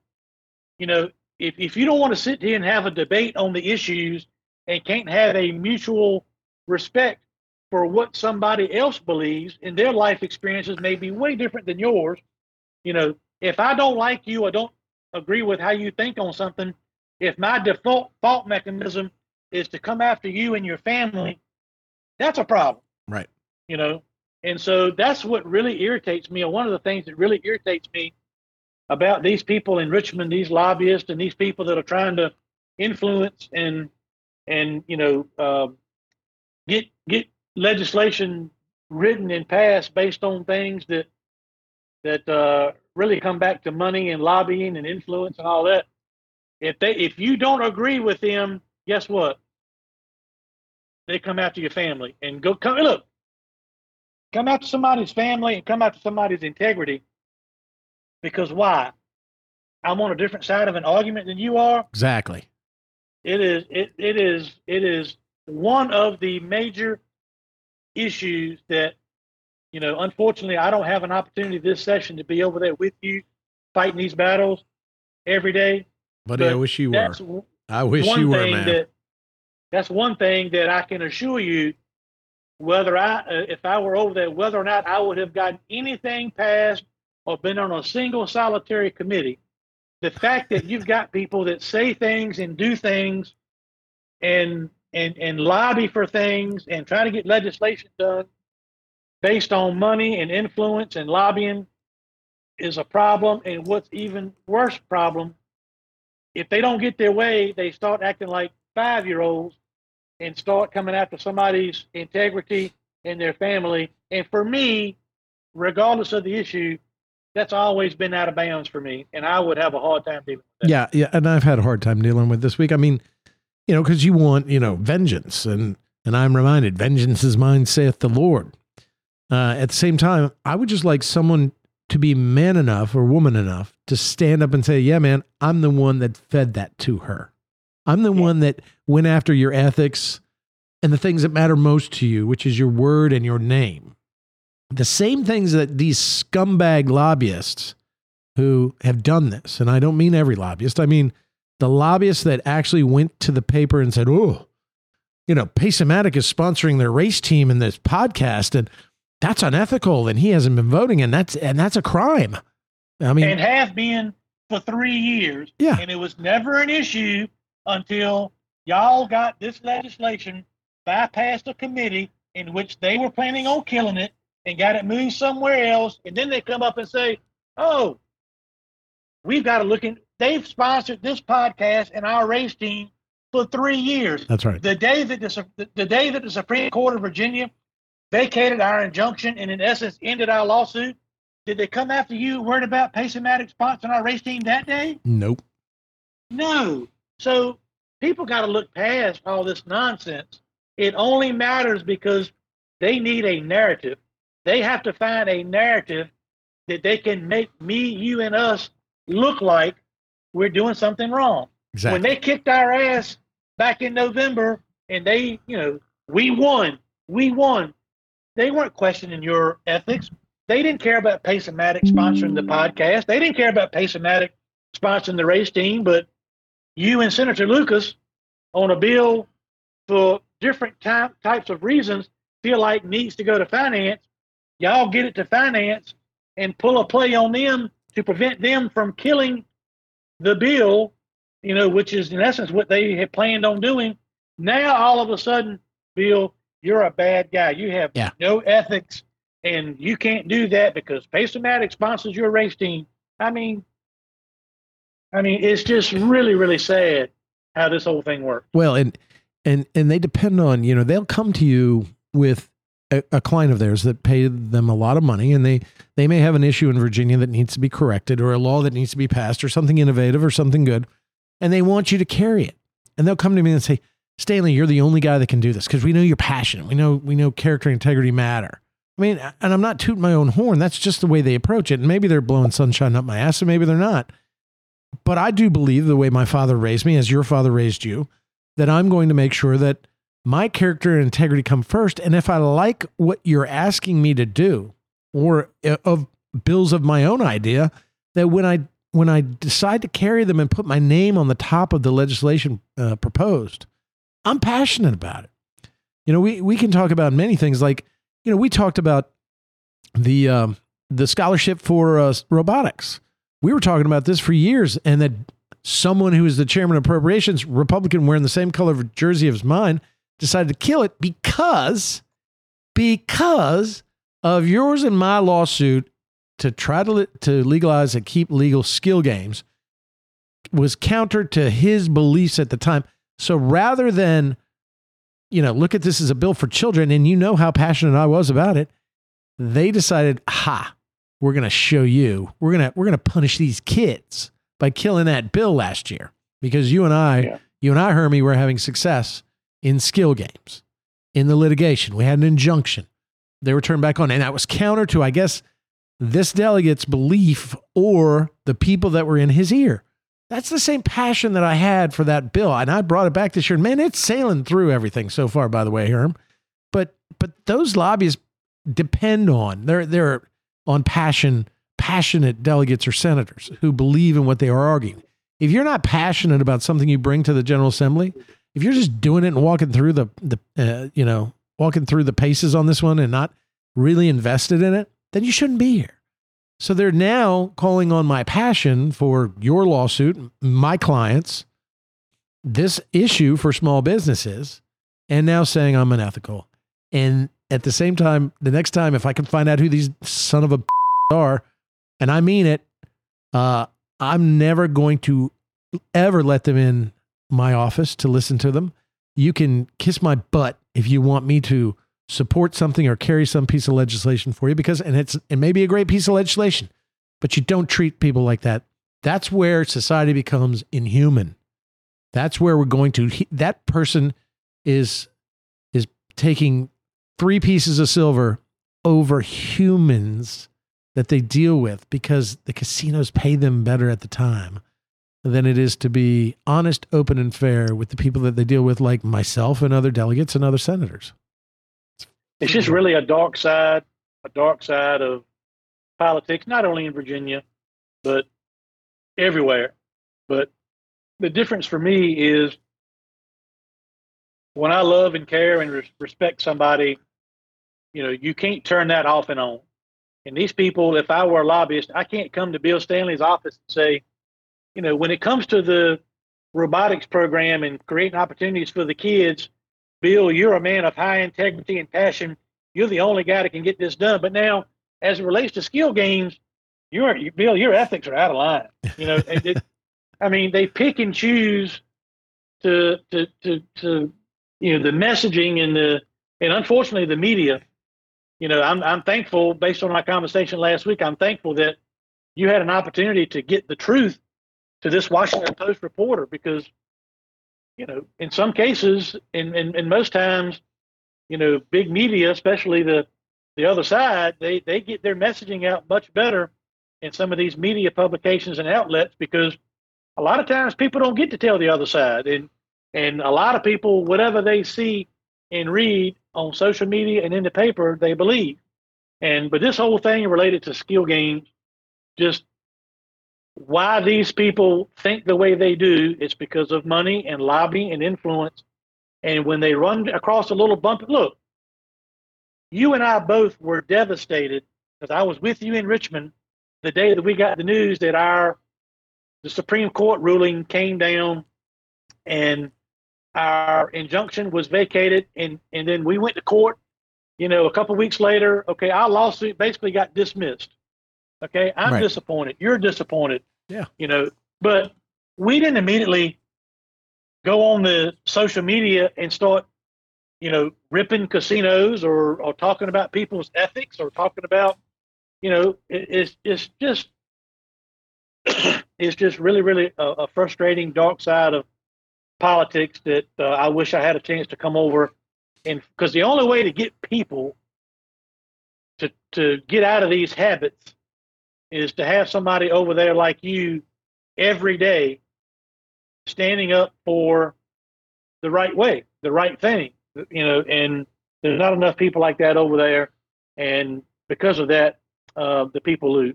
you know, if, if you don't want to sit here and have a debate on the issues and can't have a mutual respect for what somebody else believes and their life experiences may be way different than yours, you know, if I don't like you or don't agree with how you think on something, if my default thought mechanism is to come after you and your family, that's a problem. Right. You know, and so that's what really irritates me. And one of the things that really irritates me about these people in Richmond, these lobbyists and these people that are trying to influence and and you know uh, get get legislation written and passed based on things that that uh, really come back to money and lobbying and influence and all that. If they if you don't agree with them, guess what? They come after your family and go come look. Come after somebody's family and come after somebody's integrity. Because why? I'm on a different side of an argument than you are. Exactly. It is it, it is it is one of the major issues that you know unfortunately I don't have an opportunity this session to be over there with you fighting these battles every day. Buddy, I wish you were. I wish you were, man. that that's one thing that I can assure you. Whether I, uh, if I were over there, whether or not I would have gotten anything passed or been on a single solitary committee, the fact that you've got people that say things and do things, and and and lobby for things and try to get legislation done based on money and influence and lobbying is a problem. And what's even worse problem, if they don't get their way, they start acting like five year olds and start coming after somebody's integrity and their family. And for me, regardless of the issue, that's always been out of bounds for me. And I would have a hard time dealing with that. Yeah, yeah, and I've had a hard time dealing with this week. I mean, you know, because you want, you know, vengeance, and and I'm reminded, vengeance is mine, saith the Lord. Uh, at the same time, I would just like someone to be man enough or woman enough to stand up and say, "Yeah, man, I'm the one that fed that to her. I'm the Yeah. one that went after your ethics and the things that matter most to you, which is your word and your name." The same things that these scumbag lobbyists who have done this, and I don't mean every lobbyist, I mean the lobbyists that actually went to the paper and said, oh, you know, Pace-O-Matic is sponsoring their race team in this podcast, and that's unethical, and he hasn't been voting, and that's and that's a crime. I mean, and have been for three years. Yeah. And it was never an issue until y'all got this legislation bypassed a committee in which they were planning on killing it and got it moved somewhere else. And then they come up and say, oh, we've got to look in. They've sponsored this podcast and our race team for three years. that's right. The day that the, the, the day that the Supreme Court of Virginia vacated our injunction and in essence ended our lawsuit, did they come after you worried about Pace-O-Matic sponsoring our race team that day? Nope. No. So people got to look past all this nonsense. It only matters because they need a narrative. They have to find a narrative that they can make me, you, and us look like we're doing something wrong. Exactly. When they kicked our ass back in November and they, you know, we won, we won, they weren't questioning your ethics. They didn't care about Pace-O-Matic sponsoring the podcast. They didn't care about Pace-O-Matic sponsoring the race team, but you and Senator Lucas on a bill for different type, types of reasons feel like needs to go to finance, y'all get it to finance and pull a play on them to prevent them from killing the bill, you know, which is in essence what they had planned on doing. Now all of a sudden, Bill, you're a bad guy. You have yeah. no ethics and you can't do that because Pace-O-Matic sponsors your race team. I mean, I mean, it's just really, really sad how this whole thing works. Well, and and and they depend on you know they'll come to you with a, a, client of theirs that paid them a lot of money, and they they may have an issue in Virginia that needs to be corrected, or a law that needs to be passed, or something innovative, or something good, and they want you to carry it, and they'll come to me and say, Stanley, you're the only guy that can do this because we know you're passionate. We know we know character integrity matter. I mean, and I'm not tooting my own horn. That's just the way they approach it. And maybe they're blowing sunshine up my ass, and maybe they're not. But I do believe the way my father raised me, as your father raised you, that I'm going to make sure that my character and integrity come first. And if I like what you're asking me to do, or uh, of bills of my own idea, that when I when I decide to carry them and put my name on the top of the legislation uh, proposed, I'm passionate about it. You know, we we can talk about many things like you know, we talked about the um, the scholarship for uh, robotics. We were talking about this for years, and that someone who is the chairman of appropriations, Republican, wearing the same color of jersey as mine, decided to kill it because because of yours and my lawsuit to try to to legalize and keep legal skill games was counter to his beliefs at the time. So rather than you know, look at this as a bill for children, and you know how passionate I was about it. They decided, ha, we're going to show you. We're going to we're going to punish these kids by killing that bill last year because you and I, yeah. you and I, Hermie, were having success in skill games, in the litigation. We had an injunction. They were turned back on, and that was counter to, I guess, this delegate's belief or the people that were in his ear. That's the same passion that I had for that bill. And I brought it back this year. And man, it's sailing through everything so far, by the way, Herm. But but those lobbies depend on they're they're on passion, passionate delegates or senators who believe in what they are arguing. If you're not passionate about something you bring to the General Assembly, if you're just doing it and walking through the the uh, you know walking through the paces on this one and not really invested in it, then you shouldn't be here. So they're now calling on my passion for your lawsuit, my clients, this issue for small businesses, and now saying I'm unethical. And at the same time, the next time, if I can find out who these son of a are, and I mean it, uh, I'm never going to ever let them in my office to listen to them. You can kiss my butt if you want me to support something or carry some piece of legislation for you because and it's it may be a great piece of legislation but you don't treat people like that that's where society becomes inhuman that's where we're going to that person is is taking three pieces of silver over humans that they deal with because the casinos pay them better at the time than it is to be honest, open, and fair with the people that they deal with, like myself and other delegates and other senators. It's just really a dark side, a dark side of politics, not only in Virginia, but everywhere. But the difference for me is when I love and care and res- respect somebody, you know, you can't turn that off and on. And these people, if I were a lobbyist, I can't come to Bill Stanley's office and say, you know, when it comes to the robotics program and creating opportunities for the kids, Bill, you're a man of high integrity and passion. You're the only guy that can get this done. But now, as it relates to skill games, you're Bill, your ethics are out of line. You know, it, I mean, they pick and choose to to to to you know the messaging and the and unfortunately the media. You know, I'm I'm thankful based on our conversation last week. I'm thankful that you had an opportunity to get the truth to this Washington Post reporter because you know, in some cases, and, and, and most times, you know, big media, especially the the other side, they they get their messaging out much better in some of these media publications and outlets because a lot of times people don't get to tell the other side, and and a lot of people, whatever they see and read on social media and in the paper, they believe. And but this whole thing related to skill games just why these people think the way they do is because of money and lobbying and influence. And when they run across a little bump, look, you and I both were devastated because I was with you in Richmond the day that we got the news that our the Supreme Court ruling came down and our injunction was vacated. And and then we went to court you know a couple weeks later okay our lawsuit basically got dismissed okay i'm Right. disappointed you're disappointed Yeah. you know but we didn't immediately go on the social media and start you know ripping casinos or or talking about people's ethics or talking about you know it, it's it's just it's just really really a, a frustrating dark side of politics that uh, I wish I had a chance to come over and because the only way to get people to to get out of these habits is to have somebody over there like you every day standing up for the right way, the right thing, you know, and there's not enough people like that over there and because of that uh, the people lose.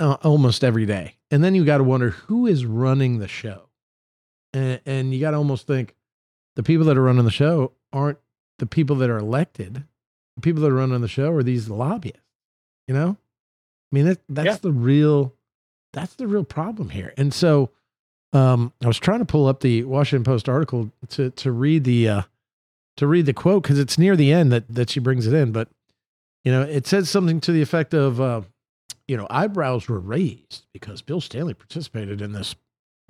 uh, almost every day. And then you got to wonder who is running the show. And, and you got to almost think the people that are running the show aren't the people that are elected. The people that are running the show are these lobbyists. You know, mean that that's Yeah. the real that's the real problem here. And so um, I was trying to pull up the Washington Post article to to read the uh, to read the quote because it's near the end that that she brings it in. But you know, it says something to the effect of. Uh, you know, eyebrows were raised because Bill Stanley participated in this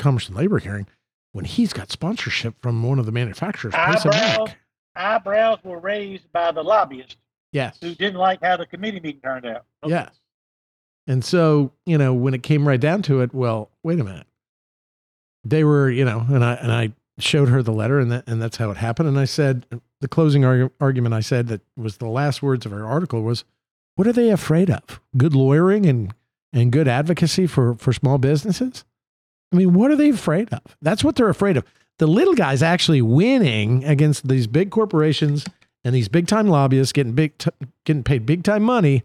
Commerce and Labor hearing when he's got sponsorship from one of the manufacturers. Eyebrows, eyebrows were raised by the lobbyists Yes. who didn't like how the committee meeting turned out. Okay. Yes. And so, you know, when it came right down to it, well, wait a minute. They were, you know, and I and I showed her the letter, and that and that's how it happened. And I said the closing argu- argument I said that was the last words of her article was, "What are they afraid of? Good lawyering and and good advocacy for for small businesses? I mean, what are they afraid of? That's what they're afraid of. The little guys actually winning against these big corporations and these big time lobbyists getting big t- getting paid big time money.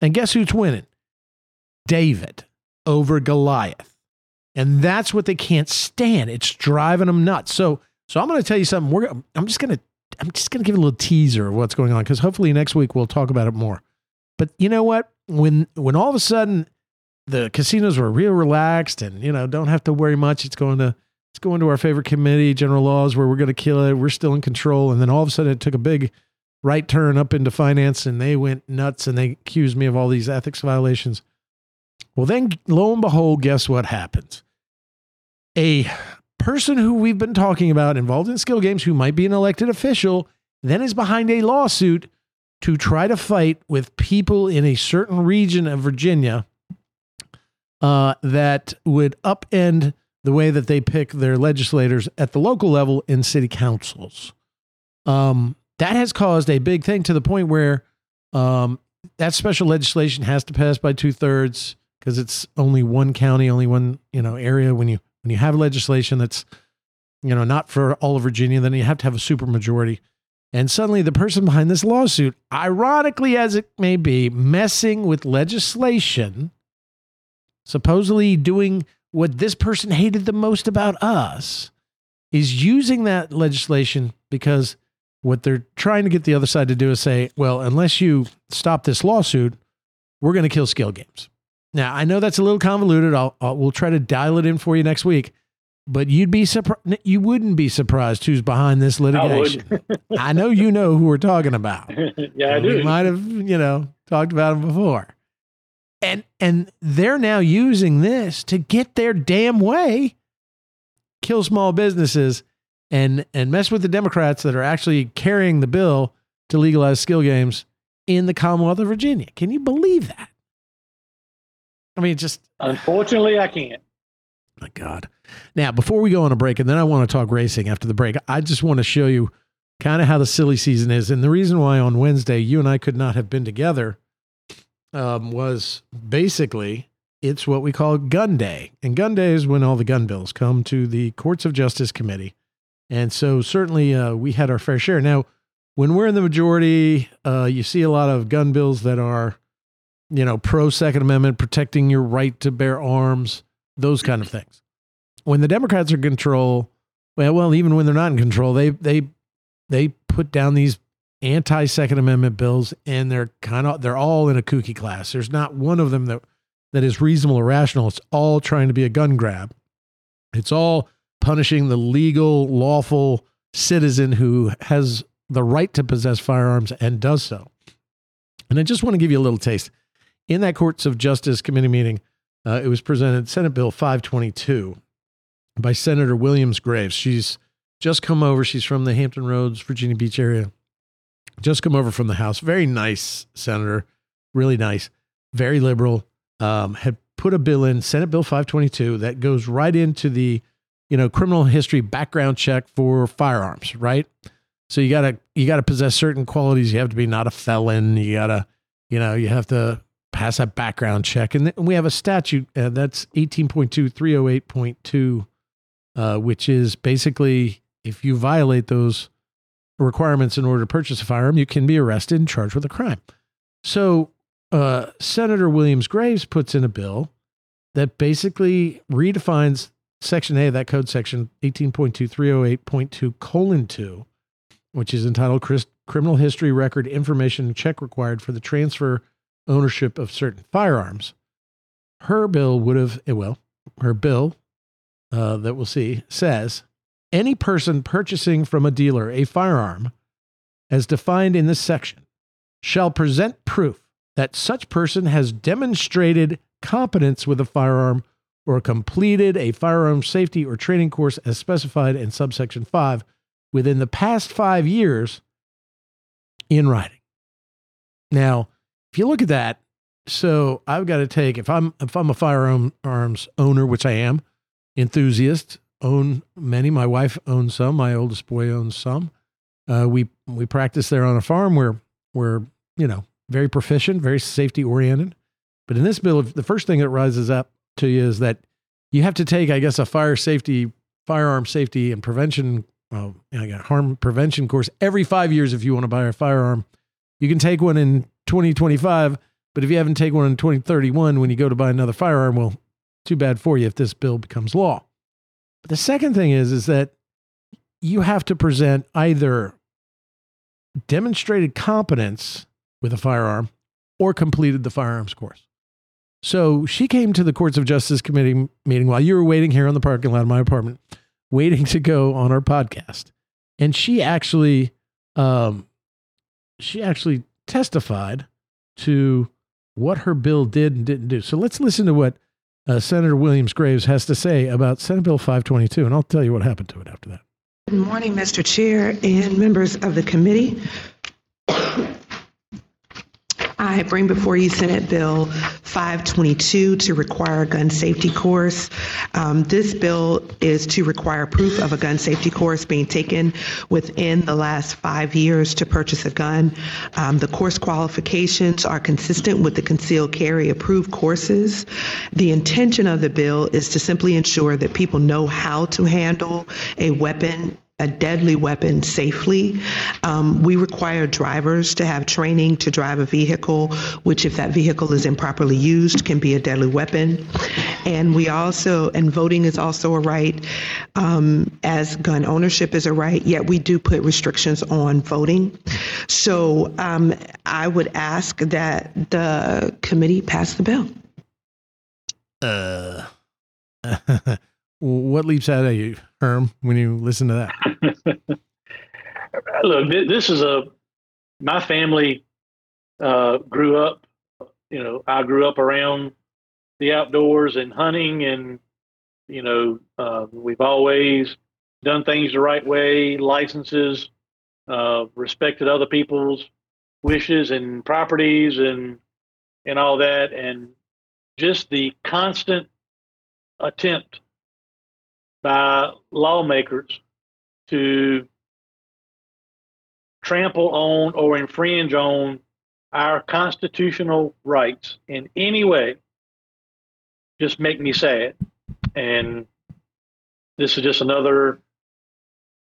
And guess who's winning? David over Goliath. And that's what they can't stand. It's driving them nuts. So, so I'm going to tell you something. We're, I'm just going to, I'm just going to give a little teaser of what's going on because hopefully next week we'll talk about it more. But you know what? When, when all of a sudden the casinos were real relaxed and you know don't have to worry much, it's going to, it's going to our favorite committee, general laws, where we're going to kill it. We're still in control. And then all of a sudden it took a big right turn up into finance and they went nuts and they accused me of all these ethics violations. Well, then lo and behold, guess what happens? A person who we've been talking about involved in skill games who might be an elected official then is behind a lawsuit to try to fight with people in a certain region of Virginia uh, that would upend the way that they pick their legislators at the local level in city councils. Um, that has caused a big thing to the point where um, that special legislation has to pass by two thirds because it's only one county, only one you know area. When you when you have legislation that's you know not for all of Virginia, then you have to have a supermajority. And suddenly, the person behind this lawsuit, ironically as it may be, messing with legislation, supposedly doing what this person hated the most about us, is using that legislation because what they're trying to get the other side to do is say, well, unless you stop this lawsuit, we're going to kill skill games. Now, I know that's a little convoluted. I'll, I'll we'll try to dial it in for you next week, but you'd be surprised. You wouldn't be surprised who's behind this litigation. would. I, know you know who we're talking about. yeah, I And We do. might have, you know, talked about them before. And and they're now using this to get their damn way, kill small businesses and and mess with the Democrats that are actually carrying the bill to legalize skill games in the Commonwealth of Virginia. Can you believe that? I mean, just Unfortunately, I can't. my God. Now, before we go on a break, and then I want to talk racing after the break, I just want to show you kind of how the silly season is. And the reason why on Wednesday you and I could not have been together um, was basically it's what we call gun day. And gun day is when all the gun bills come to the Courts of Justice Committee. And so certainly uh, we had our fair share. Now, when we're in the majority, uh, you see a lot of gun bills that are, you know, pro Second Amendment, protecting your right to bear arms, those kind of things. When the Democrats are in control, Well, well, even when they're not in control, they they they put down these anti Second Amendment bills, and they're kind of they're all in a kooky class. There's not one of them that that is reasonable or rational. It's all trying to be a gun grab. It's all punishing the legal, lawful citizen who has the right to possess firearms and does so. And I just want to give you a little taste. In that Courts of Justice Committee meeting, uh, it was presented Senate Bill 522 by Senator Williams Graves. She's just come over. She's from the Hampton Roads, Virginia Beach area. Just come over from the House. Very nice senator, really nice, very liberal. Um, had put a bill in Senate Bill 522 that goes right into the, you know, criminal history background check for firearms, right? So you gotta you gotta possess certain qualities. You have to be not a felon. You gotta, you know, you have to pass a background check. And we have a statute uh, that's 18.2 308.2, uh, which is basically if you violate those requirements in order to purchase a firearm, you can be arrested and charged with a crime. So uh, Senator Williams Graves puts in a bill that basically redefines Section A of that code section 18.2308.2 colon 2, which is entitled Criminal History Record Information Check Required for the Transfer Ownership of Certain Firearms. Her bill would have, eh, well, her bill uh, that we'll see says any person purchasing from a dealer a firearm, as defined in this section, shall present proof that such person has demonstrated competence with a firearm or completed a firearm safety or training course as specified in subsection 5 within the past 5 years in writing. Now, if you look at that, so I've got to take if I'm if I'm a firearms owner, which I am, enthusiast, own many. My wife owns some. My oldest boy owns some. Uh, we we practice there on a farm. We're we're you know very proficient, very safety oriented. But in this bill, the first thing that rises up to you is that you have to take, I guess, a fire safety, firearm safety and prevention, I got harm prevention course every five years if you want to buy a firearm. You can take one in 2025, but if you haven't taken one in 2031 when you go to buy another firearm, well, too bad for you if this bill becomes law. But the second thing is, is that you have to present either demonstrated competence with a firearm or completed the firearms course. So she came to the Courts of Justice Committee meeting while you were waiting here on the parking lot of my apartment, waiting to go on our podcast. And she actually, um, she actually testified to what her bill did and didn't do. So let's listen to what uh, Senator Williams Graves has to say about Senate Bill 522, and I'll tell you what happened to it after that. Good morning, Mr. Chair and members of the committee. I bring before you Senate Bill 522 to require a gun safety course. Um, this bill is to require proof of a gun safety course being taken within the last five years to purchase a gun. Um, the course qualifications are consistent with the concealed carry approved courses. The intention of the bill is to simply ensure that people know how to handle a weapon a deadly weapon safely. Um, we require drivers to have training to drive a vehicle, which, if that vehicle is improperly used, can be a deadly weapon. And we also, and voting is also a right, um, as gun ownership is a right, yet we do put restrictions on voting. So um, I would ask that the committee pass the bill. Uh. What leaps out at you, Herm, when you listen to that? Look, this is a my family uh, grew up. You know, I grew up around the outdoors and hunting, and you know, uh, we've always done things the right way, licenses, uh, respected other people's wishes and properties, and and all that, and just the constant attempt by lawmakers to trample on or infringe on our constitutional rights in any way just make me sad. And this is just another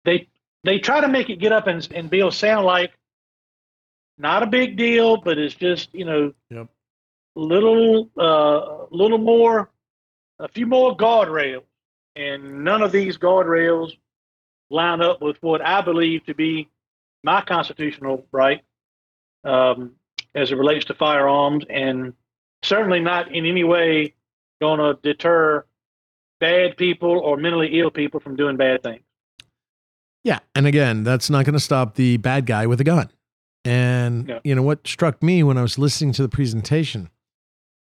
they they try to make it get up and, and Bill sound like not a big deal, but it's just, you know, yep. little uh little more a few more guardrails and none of these guardrails line up with what I believe to be my constitutional right um, as it relates to firearms, and certainly not in any way going to deter bad people or mentally ill people from doing bad things. Yeah. And again, that's not going to stop the bad guy with a gun. And, Yeah. you know, what struck me when I was listening to the presentation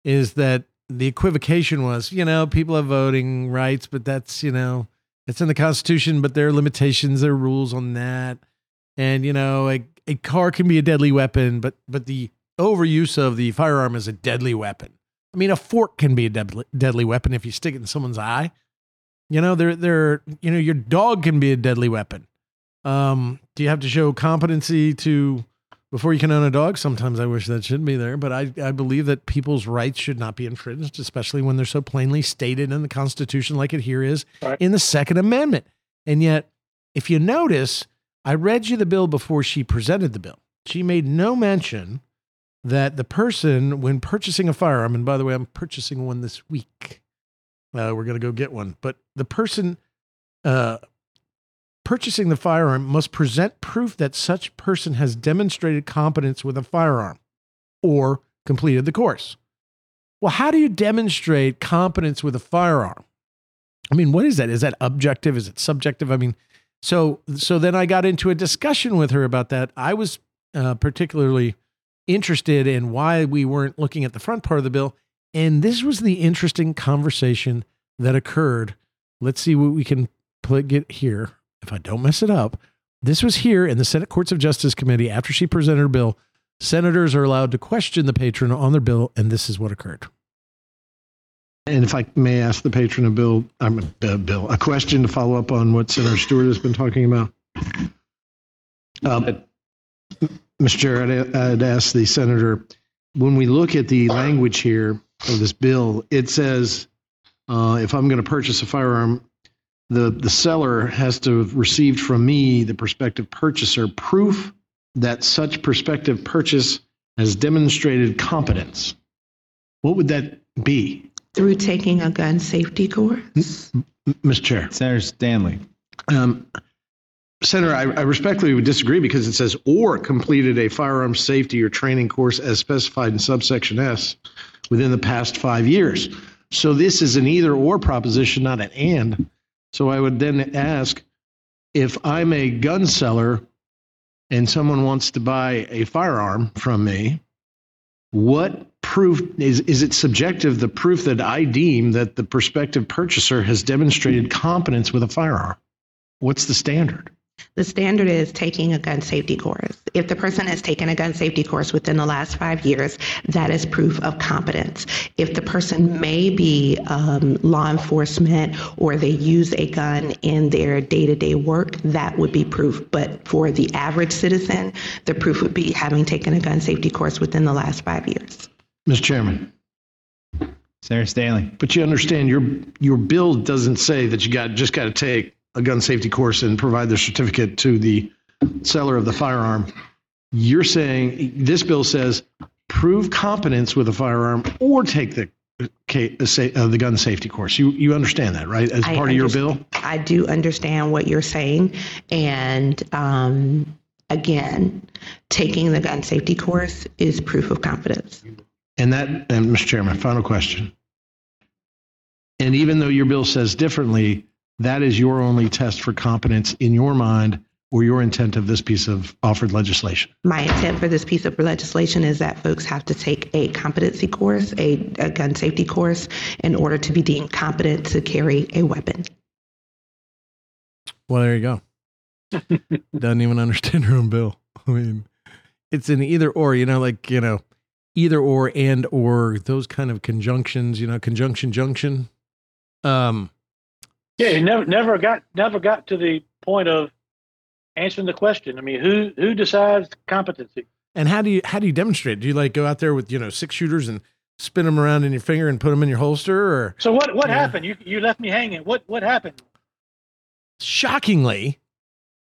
is that the equivocation was, you know, people have voting rights, but that's, you know, it's in the Constitution, but there are limitations, there are rules on that. And, you know, a, a car can be a deadly weapon, but but the overuse of the firearm is a deadly weapon. I mean, a fork can be a deadly, deadly weapon if you stick it in someone's eye. You know, there there you know, your dog can be a deadly weapon. Um, do you have to show competency to before you can own a dog? Sometimes I wish that should be there, but I, I believe that people's rights should not be infringed, especially when they're so plainly stated in the Constitution, like it here is Right. in the Second Amendment. And yet, if you notice, I read you the bill before she presented the bill. She made no mention that the person, when purchasing a firearm, and by the way, I'm purchasing one this week. Uh, we're going to go get one. But the person uh, purchasing the firearm must present proof that such person has demonstrated competence with a firearm or completed the course. Well, how do you demonstrate competence with a firearm? I mean, what is that? Is that objective? Is it subjective? I mean, so so then I got into a discussion with her about that. I was uh, particularly interested in why we weren't looking at the front part of the bill, and this was the interesting conversation that occurred. Let's see what we can put, get here. If I don't mess it up, this was here in the Senate Courts of Justice Committee after she presented her bill. Senators are allowed to question the patron on their bill, and this is what occurred. And if I may ask the patron of Bill, I'm uh, Bill, a question to follow up on what Senator Stuart has been talking about. Um, Mr. Chair, I'd, I'd ask the senator, when we look at the language here of this bill, it says, uh, if I'm going to purchase a firearm, the, the seller has to have received from me, the prospective purchaser, proof that such prospective purchase has demonstrated competence. What would that be? Through taking a gun safety course. Mr. Chair. Senator Stanley. Um, Senator, I, I respectfully would disagree because it says or completed a firearms safety or training course as specified in subsection S within the past five years. So this is an either or proposition, not an and. So I would then ask if I'm a gun seller and someone wants to buy a firearm from me, what proof is is it subjective the proof that I deem that the prospective purchaser has demonstrated competence with a firearm? What's the standard? The standard is taking a gun safety course. If the person has taken a gun safety course within the last five years, that is proof of competence. If the person may be um, law enforcement or they use a gun in their day to day work, that would be proof. But for the average citizen, the proof would be having taken a gun safety course within the last five years. Mr. Chairman, Senator Stanley. but you understand your your bill doesn't say that you got just got to take a gun safety course and provide the certificate to the seller of the firearm. You're saying this bill says prove competence with a firearm or take the uh, uh, the gun safety course. You you understand that, right? As part of your bill? I do understand what you're saying. And um, again, taking the gun safety course is proof of competence. And that, and Mr. Chairman, final question. And even though your bill says differently, that is your only test for competence in your mind or your intent of this piece of offered legislation. My intent for this piece of legislation is that folks have to take a competency course, a, a gun safety course, in order to be deemed competent to carry a weapon. Well, there you go. Doesn't even understand her own bill. I mean, it's an either or, you know, like, you know, either or and or those kind of conjunctions, you know, conjunction junction. Um, Yeah, it never never got never got to the point of answering the question. I mean, who who decides competency? and how do you how do you demonstrate? Do you like go out there with, you know, six shooters and spin them around in your finger and put them in your holster or So what what happened? You you left me hanging. What what happened? shockingly,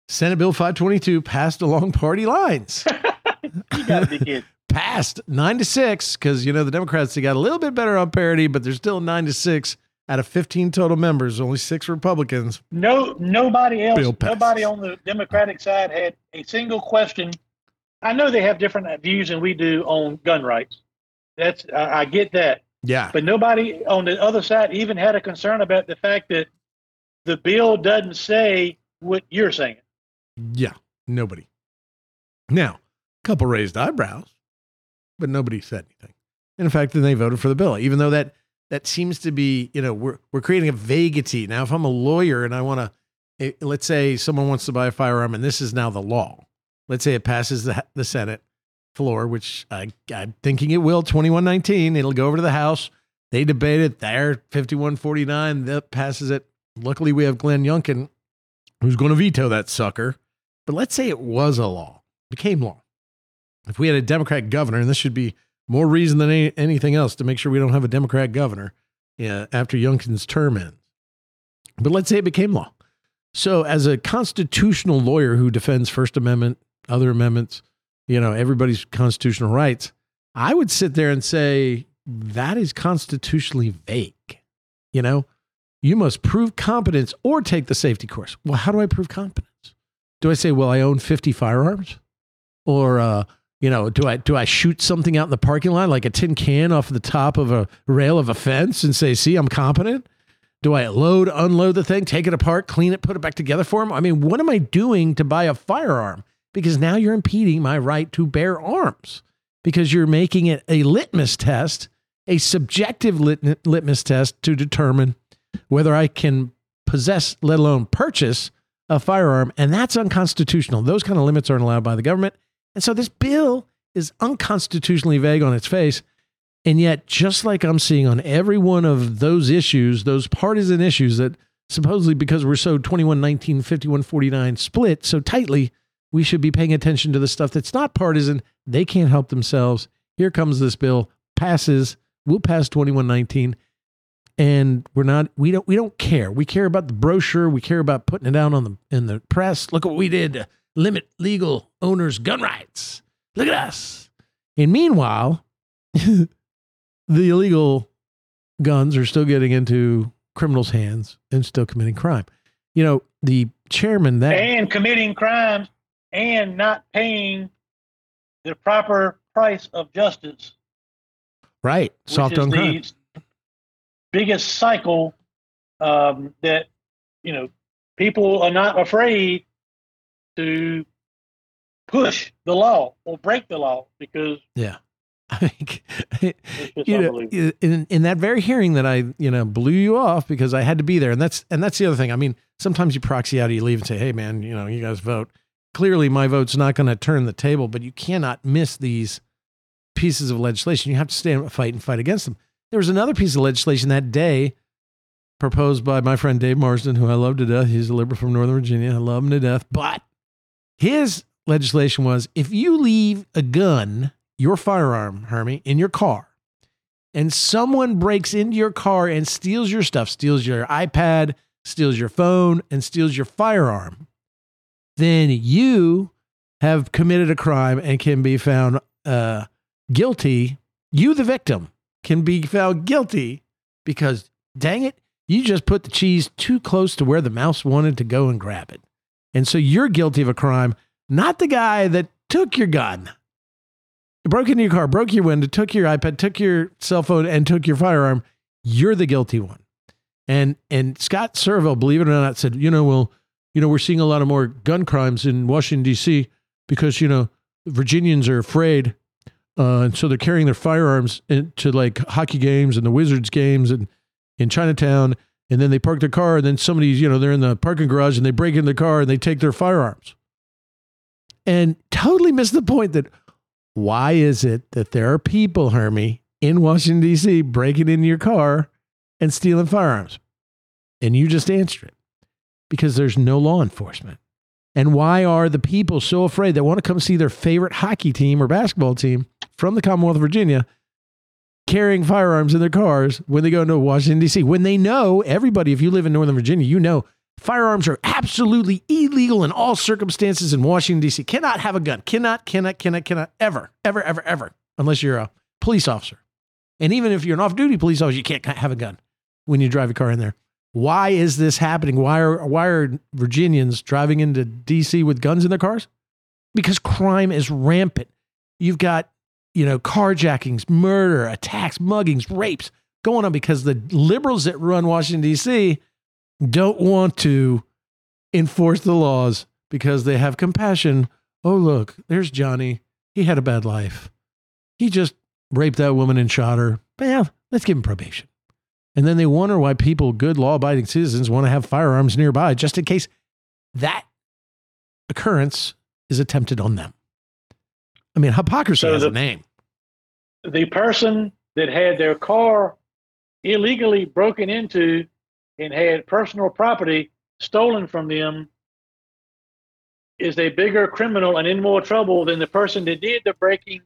Senate Bill 522 passed along party lines. You got to be kidding. passed nine to six because you know the Democrats they got a little bit better on parity, but they're still nine to six out of 15 total members, only six Republicans. No, nobody else, nobody on the Democratic side had a single question. I know they have different views than we do on gun rights. That's I, I get that, Yeah. but nobody on the other side even had a concern about the fact that the bill doesn't say what you're saying. Yeah. Nobody. Now, a couple raised eyebrows, but nobody said anything. And in fact, then they voted for the bill, even though that that seems to be, you know, we're we're creating a vagity. Now, if I'm a lawyer and I want to, eh, let's say someone wants to buy a firearm, and this is now the law. Let's say it passes the the Senate floor, which I, I'm thinking it will. 2119, it'll go over to the House. They debate it there. 5149, that passes it. Luckily, we have Glenn Youngkin, who's going to veto that sucker. But let's say it was a law, became law. If we had a Democrat governor, and this should be more reason than any, anything else to make sure we don't have a Democrat governor yeah, after Youngkin's term ends. But let's say it became law. So, as a constitutional lawyer who defends First Amendment, other amendments, you know, everybody's constitutional rights, I would sit there and say that is constitutionally vague. You know, you must prove competence or take the safety course. Well, how do I prove competence? Do I say, well, I own 50 firearms? Or, uh, you know, do I do I shoot something out in the parking lot like a tin can off the top of a rail of a fence and say, "See, I'm competent"? Do I load, unload the thing, take it apart, clean it, put it back together for him? I mean, what am I doing to buy a firearm? Because now you're impeding my right to bear arms because you're making it a litmus test, a subjective lit- litmus test to determine whether I can possess, let alone purchase a firearm. And that's unconstitutional. Those kind of limits aren't allowed by the government. And so this bill is unconstitutionally vague on its face. And yet, just like I'm seeing on every one of those issues, those partisan issues that supposedly because we're so 2119, 5149 split so tightly, we should be paying attention to the stuff that's not partisan. They can't help themselves. Here comes this bill, passes, we'll pass 2119 and we're not we don't we don't care. We care about the brochure, we care about putting it out on the in the press. Look what we did limit legal owners' gun rights. Look at us. And meanwhile, the illegal guns are still getting into criminals' hands and still committing crime. You know, the chairman that and committing crimes and not paying the proper price of justice. right, soft on crime. biggest cycle um, that you know people are not afraid to push the law or break the law because Yeah. it's just you know, in, in that very hearing that I, you know, blew you off because I had to be there. And that's, and that's the other thing. I mean, sometimes you proxy out, you leave and say, Hey man, you know, you guys vote. Clearly my vote's not going to turn the table, but you cannot miss these pieces of legislation. You have to stand up, fight and fight against them. There was another piece of legislation that day proposed by my friend Dave Marsden, who I love to death. He's a liberal from Northern Virginia. I love him to death. But his legislation was if you leave a gun, your firearm, Hermie, in your car, and someone breaks into your car and steals your stuff, steals your iPad, steals your phone, and steals your firearm, then you have committed a crime and can be found uh, guilty. You, the victim, can be found guilty because, dang it, you just put the cheese too close to where the mouse wanted to go and grab it. And so you're guilty of a crime, not the guy that took your gun, broke into your car, broke your window, took your iPad, took your cell phone, and took your firearm. You're the guilty one. And and Scott Surovell, believe it or not, said, you know, well, you know, we're seeing a lot of more gun crimes in Washington D.C. because you know Virginians are afraid, uh, and so they're carrying their firearms into like hockey games and the Wizards games and in Chinatown. And then they park their car, and then somebody's, you know, they're in the parking garage and they break in the car and they take their firearms. And totally miss the point that why is it that there are people, Hermie, in Washington, D.C., breaking into your car and stealing firearms? And you just answered it because there's no law enforcement. And why are the people so afraid that want to come see their favorite hockey team or basketball team from the Commonwealth of Virginia carrying firearms in their cars when they go into Washington, D.C.? When they know, everybody, if you live in Northern Virginia, you know firearms are absolutely illegal in all circumstances in Washington, D.C. Cannot have a gun. Cannot, cannot, cannot, cannot, ever, ever, ever, ever, unless you're a police officer. And even if you're an off duty police officer, you can't have a gun. when you drive a car in there. Why is this happening? Why are why are Virginians driving into DC with guns in their cars? Because crime is rampant. You've got, you know, carjackings, murder, attacks, muggings, rapes going on because the liberals that run Washington DC don't want to enforce the laws because they have compassion. Oh, look, there's Johnny. He had a bad life. He just raped that woman and shot her. Well, let's give him probation. And then they wonder why people, good law abiding citizens, want to have firearms nearby just in case that occurrence is attempted on them. I mean, hypocrisy So has the- a name. The person that had their car illegally broken into and had personal property stolen from them is a bigger criminal and in more trouble than the person that did the breaking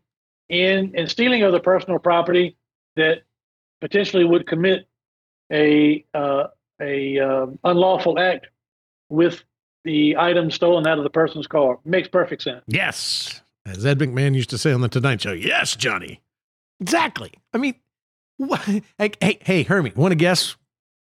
in and stealing of the personal property that potentially would commit a uh, a um, unlawful act with the item stolen out of the person's car. Makes perfect sense. Yes. As Ed McMahon used to say on the Tonight Show, yes, Johnny. Exactly. I mean, wha- hey, hey, hey, Hermie, want to guess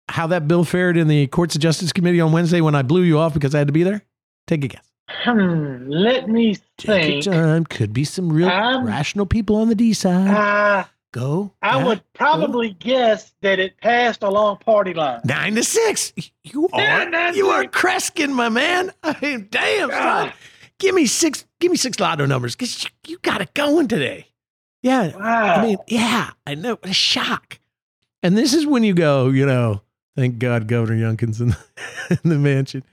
how that bill fared in the Courts of Justice Committee on Wednesday when I blew you off because I had to be there? Take a guess. Hmm, let me Take think. your time. Could be some real Um, rational people on the D side. Uh, Go. I would probably guess that it passed along party lines. Nine to six. You are nine you are. Kreskin, my man. I mean, damn, son. Give me six. Give me six lotto numbers because you, you got it going today. Yeah, Wow. I mean, yeah, I know. What a shock. And this is when you go, you know, thank God Governor Youngkin's in the, in the mansion.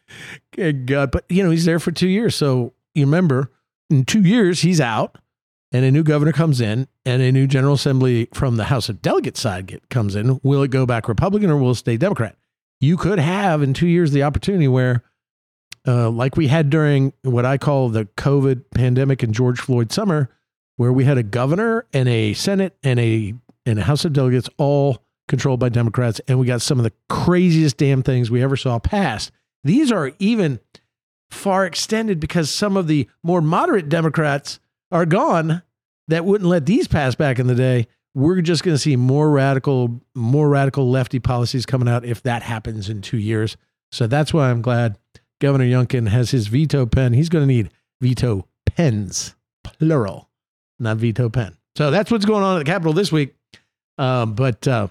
Good God. But, you know, he's there for two years. So you remember, in two years, he's out and a new governor comes in and a new General Assembly from the House of Delegates side get, comes in. Will it go back Republican or will it stay Democrat? You could have in two years the opportunity where, uh, like we had during what I call the COVID pandemic and George Floyd summer, where we had a governor and a Senate and a and a House of Delegates all controlled by Democrats, and we got some of the craziest damn things we ever saw passed. These are even far extended because some of the more moderate Democrats are gone that wouldn't let these pass back in the day. We're just going to see more radical, more radical lefty policies coming out if that happens in two years. So that's why I'm glad Governor Youngkin has his veto pen. He's going to need veto pens, plural, not veto pen. So that's what's going on at the Capitol this week. Um, but uh,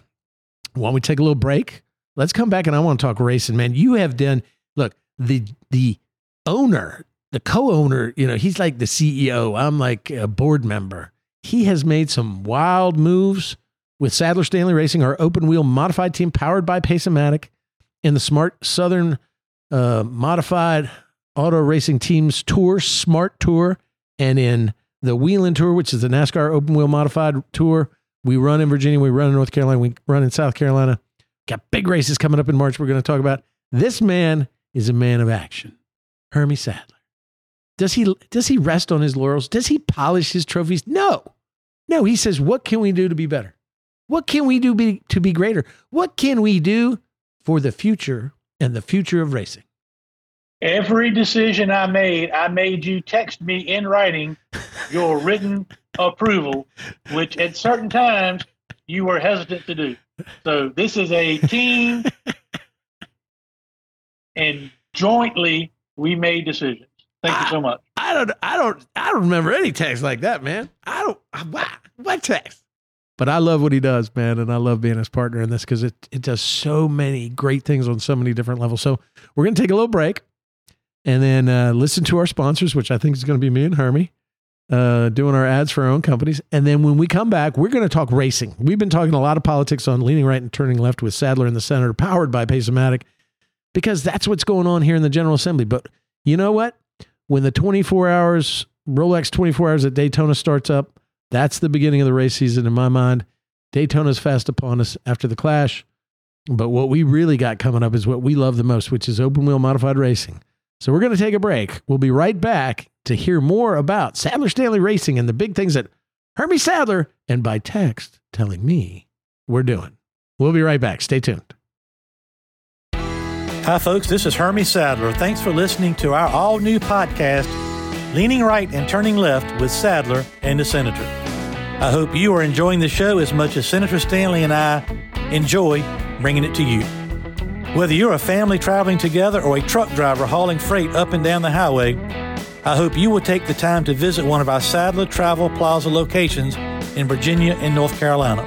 while we take a little break, let's come back and I want to talk racing, man. You have done look the the owner, the co-owner. You know, he's like the CEO. I'm like a board member. He has made some wild moves with Sadler Stanley Racing, our open wheel modified team powered by Pace-O-Matic, in the Smart Southern uh, Modified Auto Racing Teams Tour, Smart Tour, and in the Whelen Tour, which is the NASCAR Open Wheel Modified Tour. We run in Virginia, we run in North Carolina, we run in South Carolina. Got big races coming up in March. We're going to talk about. This man is a man of action, Hermie Sadler. Does he does he rest on his laurels? Does he polish his trophies? No, no. He says, "What can we do to be better? What can we do be, to be greater? What can we do for the future and the future of racing?" Every decision I made, I made you text me in writing your written approval, which at certain times you were hesitant to do. So this is a team, and jointly we made decisions. Thank you so much. I don't, I don't, I don't remember any text like that, man. I don't, what, what text? But I love what he does, man, and I love being his partner in this because it it does so many great things on so many different levels. So we're gonna take a little break, and then uh, listen to our sponsors, which I think is going to be me and Hermie, uh, doing our ads for our own companies. And then when we come back, we're going to talk racing. We've been talking a lot of politics on leaning right and turning left with Sadler and the Senator, powered by Pace-O-Matic, because that's what's going on here in the General Assembly. But you know what? When the 24 hours, Rolex 24 hours at Daytona starts up, that's the beginning of the race season in my mind. Daytona's fast upon us after the clash. But what we really got coming up is what we love the most, which is open wheel modified racing. So we're going to take a break. We'll be right back to hear more about Sadler Stanley Racing and the big things that Hermie Sadler and by text telling me we're doing. We'll be right back. Stay tuned. Hi, folks. This is Hermie Sadler. Thanks for listening to our all new podcast, Leaning Right and Turning Left with Sadler and the Senator. I hope you are enjoying the show as much as Senator Stanley and I enjoy bringing it to you. Whether you're a family traveling together or a truck driver hauling freight up and down the highway, I hope you will take the time to visit one of our Sadler Travel Plaza locations in Virginia and North Carolina.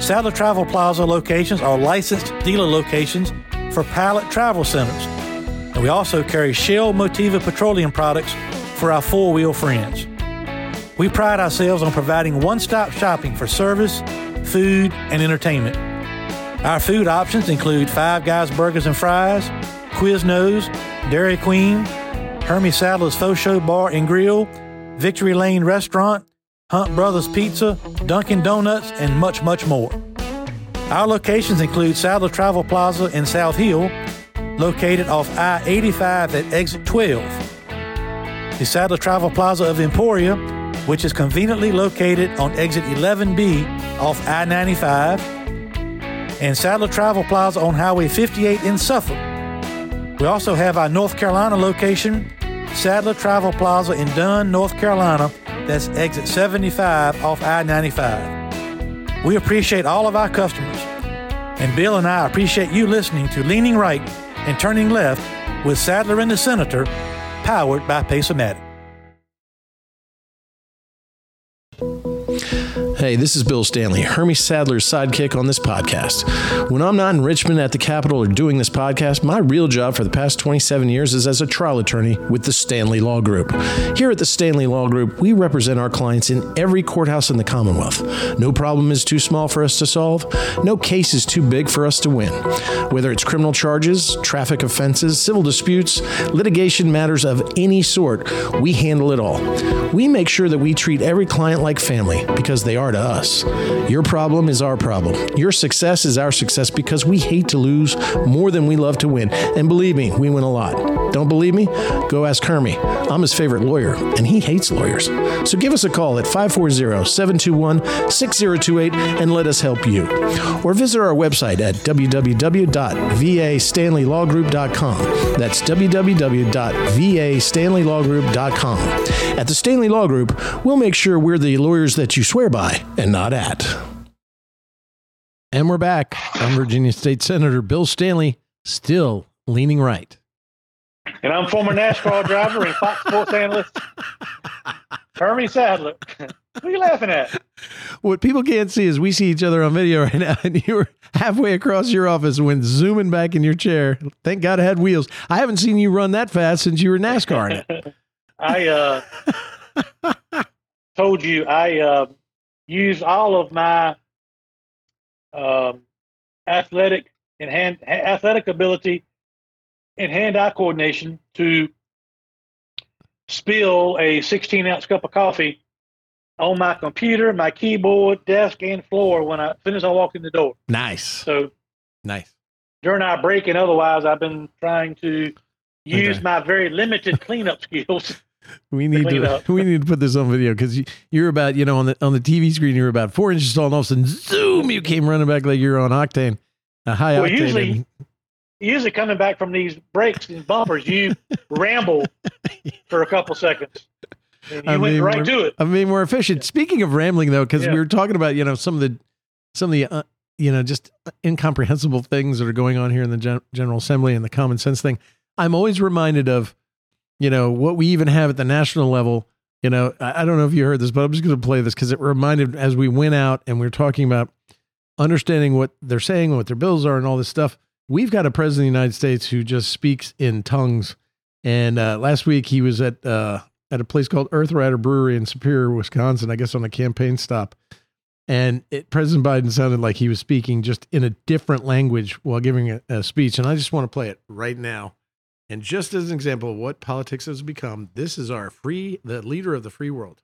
Sadler Travel Plaza locations are licensed dealer locations for Pilot Travel Centers, and we also carry Shell Motiva petroleum products for our four wheel friends. We pride ourselves on providing one stop shopping for service, food, and entertainment. Our food options include Five Guys Burgers and Fries, Quiznos, Dairy Queen, Hermie Sadler's Fo Sho Bar and Grill, Victory Lane Restaurant, Hunt Brothers Pizza, Dunkin' Donuts, and much, much more. Our locations include Sadler Travel Plaza in South Hill, located off I 85 at exit 12. The Sadler Travel Plaza of Emporia, which is conveniently located on exit 11B off I 95, and Sadler Travel Plaza on Highway 58 in Suffolk. We also have our North Carolina location, Sadler Travel Plaza in Dunn, North Carolina, that's exit 75 off I 95. We appreciate all of our customers, and Bill and I appreciate you listening to Leaning Right and Turning Left with Sadler and the Senator, powered by Pace-O-Matic. Hey, this is Bill Stanley, Hermie Sadler's sidekick on this podcast. When I'm not in Richmond at the Capitol or doing this podcast, my real job for the past 27 years is as a trial attorney with the Stanley Law Group. Here at the Stanley Law Group, we represent our clients in every courthouse in the Commonwealth. No problem is too small for us to solve, no case is too big for us to win. Whether it's criminal charges, traffic offenses, civil disputes, litigation matters of any sort, we handle it all. We make sure that we treat every client like family because they are to us. Your problem is our problem. Your success is our success because we hate to lose more than we love to win. And believe me, we win a lot. Don't believe me? Go ask Hermie. I'm his favorite lawyer, and he hates lawyers. So give us a call at 540 721 6028 and let us help you. Or visit our website at www.vastanleylawgroup.com. That's www.vastanleylawgroup.com. At the Stanley Law Group, we'll make sure we're the lawyers that you swear by and not at. And we're back. I'm Virginia State Senator Bill Stanley, still leaning right. And I'm former NASCAR driver and Fox Sports analyst, Hermie Sadler. what are you laughing at? What people can't see is we see each other on video right now, and you were halfway across your office when zooming back in your chair. Thank God I had wheels. I haven't seen you run that fast since you were NASCAR in it. I uh, told you I uh, use all of my um, athletic and hand athletic ability and hand-eye coordination to spill a 16 ounce cup of coffee on my computer, my keyboard, desk, and floor when I as soon as I walk in the door. Nice. So Nice. during our break and otherwise, I've been trying to use Okay. my very limited cleanup skills. We need it to we need to put this on video because you, you're about you know on the on the TV screen you're about four inches tall and all of a sudden zoom you came running back like you're on octane, a high Well, octane. usually- and- Usually, coming back from these breaks and bumpers, you ramble for a couple seconds. And you I went mean, right we're- to it. I mean, more efficient. Speaking of rambling, though, because Yeah. we were talking about you know some of the some of the uh, you know just incomprehensible things that are going on here in the Gen- General Assembly and the common sense thing. I'm always reminded of you know what we even have at the national level. You know, I, I don't know if you heard this, but I'm just going to play this because it reminded as we went out and we were talking about understanding what they're saying, and what their bills are, and all this stuff. We've got a president of the United States who just speaks in tongues. And uh, last week he was at uh, at a place called Earth Rider Brewery in Superior, Wisconsin, I guess on a campaign stop. And it, President Biden sounded like he was speaking just in a different language while giving a, a speech. And I just want to play it right now. And just as an example of what politics has become, this is our free, the leader of the free world.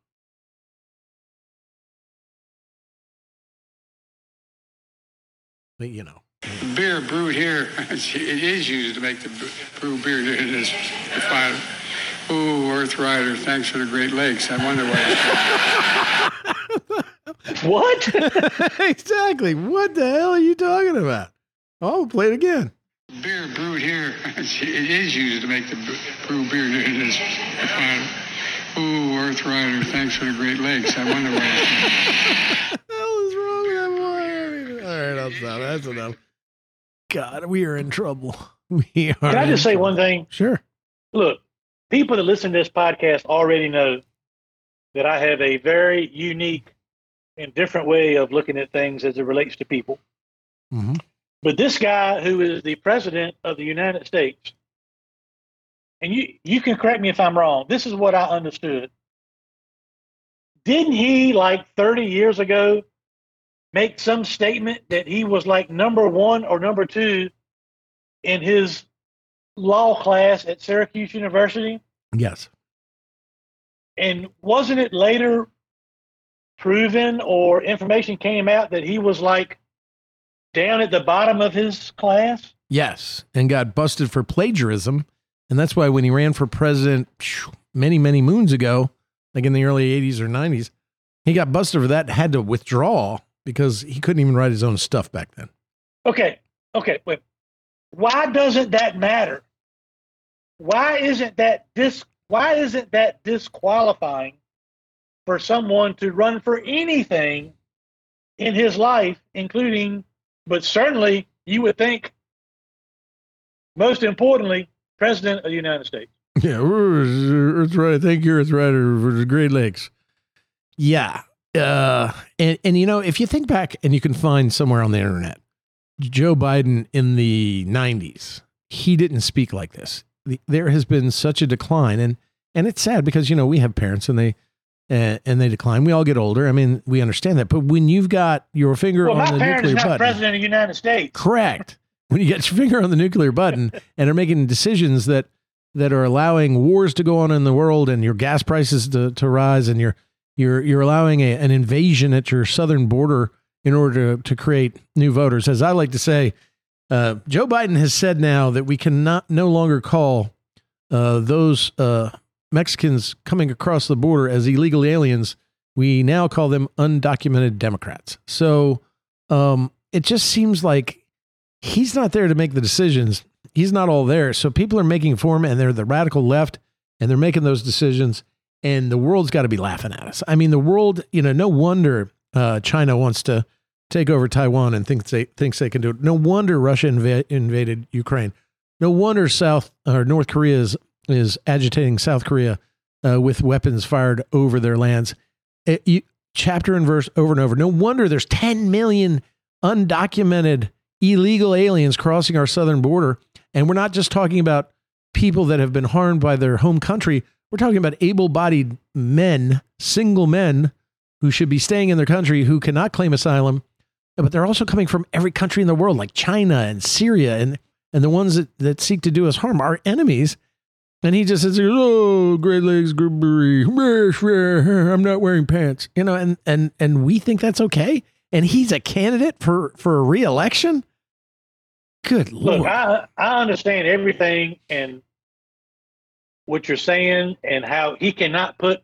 But, you know, beer brewed here, it is used to make the brew beer. It is refined. Ooh, Earth Rider, thanks for the Great Lakes. I wonder why. What? exactly. What the hell are you talking about? Oh, play it again. Beer brewed here, it is used to make the brew beer. It is refined. Ooh, Earth Rider, thanks for the Great Lakes. I wonder why. What the hell is wrong with that boy? All right, I'll stop. That's enough. God, we are in trouble. We are. Can I just say trouble. one thing? Sure. Look, people that listen to this podcast already know that I have a very unique and different way of looking at things as it relates to people. hmm But this guy who is the president of the United States, and you you can correct me if I'm wrong. This is what I understood. Didn't he like 30 years ago make some statement that he was like number 1 or number 2 in his law class at Syracuse University? Yes. And wasn't it later proven or information came out that he was like down at the bottom of his class? Yes, and got busted for plagiarism, and that's why when he ran for president many many moons ago, like in the early '80s or '90s, he got busted for that. and Had to withdraw because he couldn't even write his own stuff back then. Okay, okay, wait. Why doesn't that matter? Why isn't that dis why isn't that disqualifying for someone to run for anything in his life, including but certainly you would think most importantly, President of the United States. Yeah, Earth right. Thank you, Earth Rider, for the Great Lakes. Yeah, uh, and and you know if you think back, and you can find somewhere on the internet, Joe Biden in the '90s, he didn't speak like this. The, there has been such a decline, and and it's sad because you know we have parents and they. Uh, and they decline. We all get older. I mean, we understand that. But when you've got your finger Well, on the nuclear button, president of the United States. Correct. When you get your finger on the nuclear button and are making decisions that that are allowing wars to go on in the world and your gas prices to, to rise and you're you're you're allowing a, an invasion at your southern border in order to, to create new voters. As I like to say, uh, Joe Biden has said now that we cannot no longer call uh, those uh, Mexicans coming across the border as illegal aliens. We now call them undocumented Democrats. So um, it just seems like he's not there to make the decisions. He's not all there. So people are making for him and they're the radical left and they're making those decisions and the world's got to be laughing at us. I mean, the world, you know, no wonder uh, China wants to take over Taiwan and thinks they thinks they can do it. No wonder Russia inva- invaded Ukraine. No wonder South or North Korea is, is agitating South Korea uh, with weapons fired over their lands. It- you, chapter and verse over and over. No wonder there's 10 million undocumented illegal aliens crossing our southern border. And we're not just talking about people that have been harmed by their home country. We're talking about able bodied men, single men who should be staying in their country who cannot claim asylum. But they're also coming from every country in the world, like China and Syria, and, and the ones that, that seek to do us harm, our enemies. And he just says, "Oh, Great Lakes Brewery, I'm not wearing pants," you know, and and and we think that's okay. And he's a candidate for for a reelection. Good Look, lord! I I understand everything and what you're saying and how he cannot put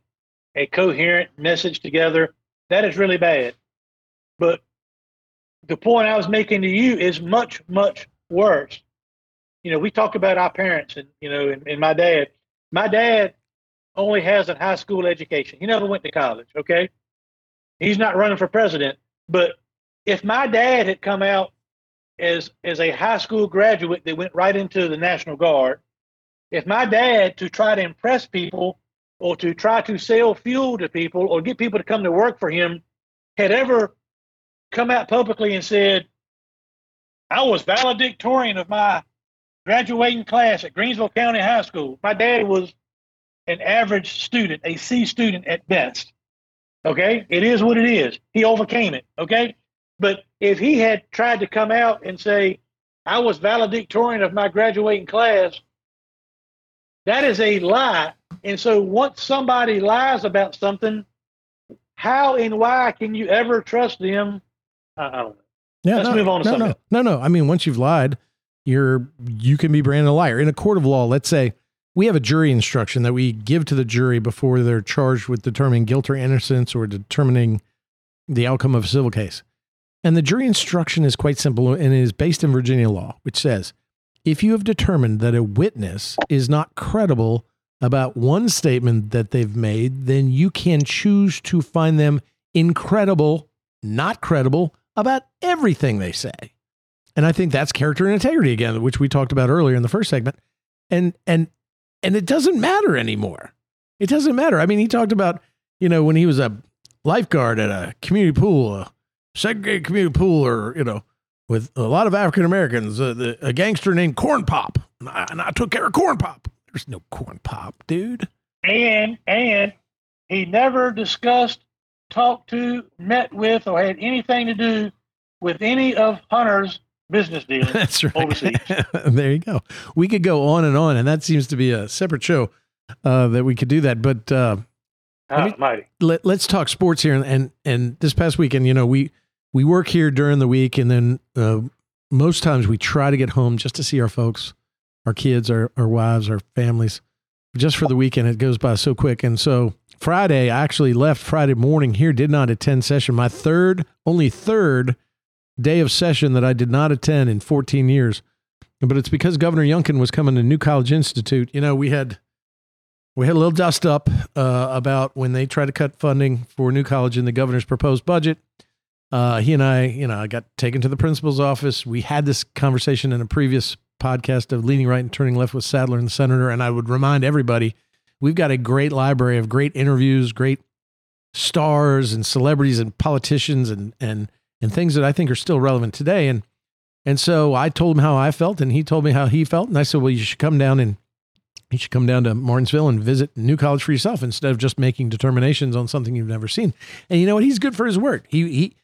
a coherent message together. That is really bad. But the point I was making to you is much, much worse. You know, we talk about our parents and, you know, and, and my dad. My dad only has a high school education. He never went to college, okay? He's not running for president. But if my dad had come out as as a high school graduate that went right into the National Guard, if my dad to try to impress people or to try to sell fuel to people or get people to come to work for him had ever come out publicly and said, I was valedictorian of my graduating class at Greensville County High School. My dad was an average student, a C student at best. Okay? It is what it is. He overcame it. Okay? But if he had tried to come out and say, I was valedictorian of my graduating class, that is a lie. And so once somebody lies about something, how and why can you ever trust them? I I don't know. Yeah, Let's no, move on to no, something no, no, no. I mean, once you've lied, you're you can be branded a liar in a court of law. Let's say we have a jury instruction that we give to the jury before they're charged with determining guilt or innocence or determining the outcome of a civil case. And the jury instruction is quite simple and it is based in Virginia law, which says if you have determined that a witness is not credible about one statement that they've made, then you can choose to find them incredible, not credible about everything they say. And I think that's character and integrity again, which we talked about earlier in the first segment. And and and it doesn't matter anymore. It doesn't matter. I mean, he talked about, you know, when he was a lifeguard at a community pool, a segregated community pool, or, you know, with a lot of African Americans, uh, the, a gangster named Corn Pop. And I, and I took care of Corn Pop. There's no Corn Pop, dude. And and he never discussed, talked to, met with, or had anything to do with any of Hunter's business dealings That's right. overseas. there you go. We could go on and on, and that seems to be a separate show uh, that we could do that. But uh, mean- Almighty. let, let's talk sports here. And, and and this past weekend, you know, we we work here during the week, and then uh, most times we try to get home just to see our folks, our kids, our our wives, our families, just for the weekend. It goes by so quick. And so Friday, I actually left Friday morning here. Did not attend session. My third, only third day of session that I did not attend in 14 years. But it's because Governor Youngkin was coming to New College Institute. You know, we had we had a little dust up uh, about when they tried to cut funding for New College in the governor's proposed budget. Uh, he and I, you know, I got taken to the principal's office. We had this conversation in a previous podcast of leaning right and turning left with Sadler and the senator. And I would remind everybody, we've got a great library of great interviews, great stars and celebrities and politicians and and and things that I think are still relevant today. And and so I told him how I felt, and he told me how he felt. And I said, well, you should come down and you should come down to Martinsville and visit New College for yourself instead of just making determinations on something you've never seen. And you know what? He's good for his word. He he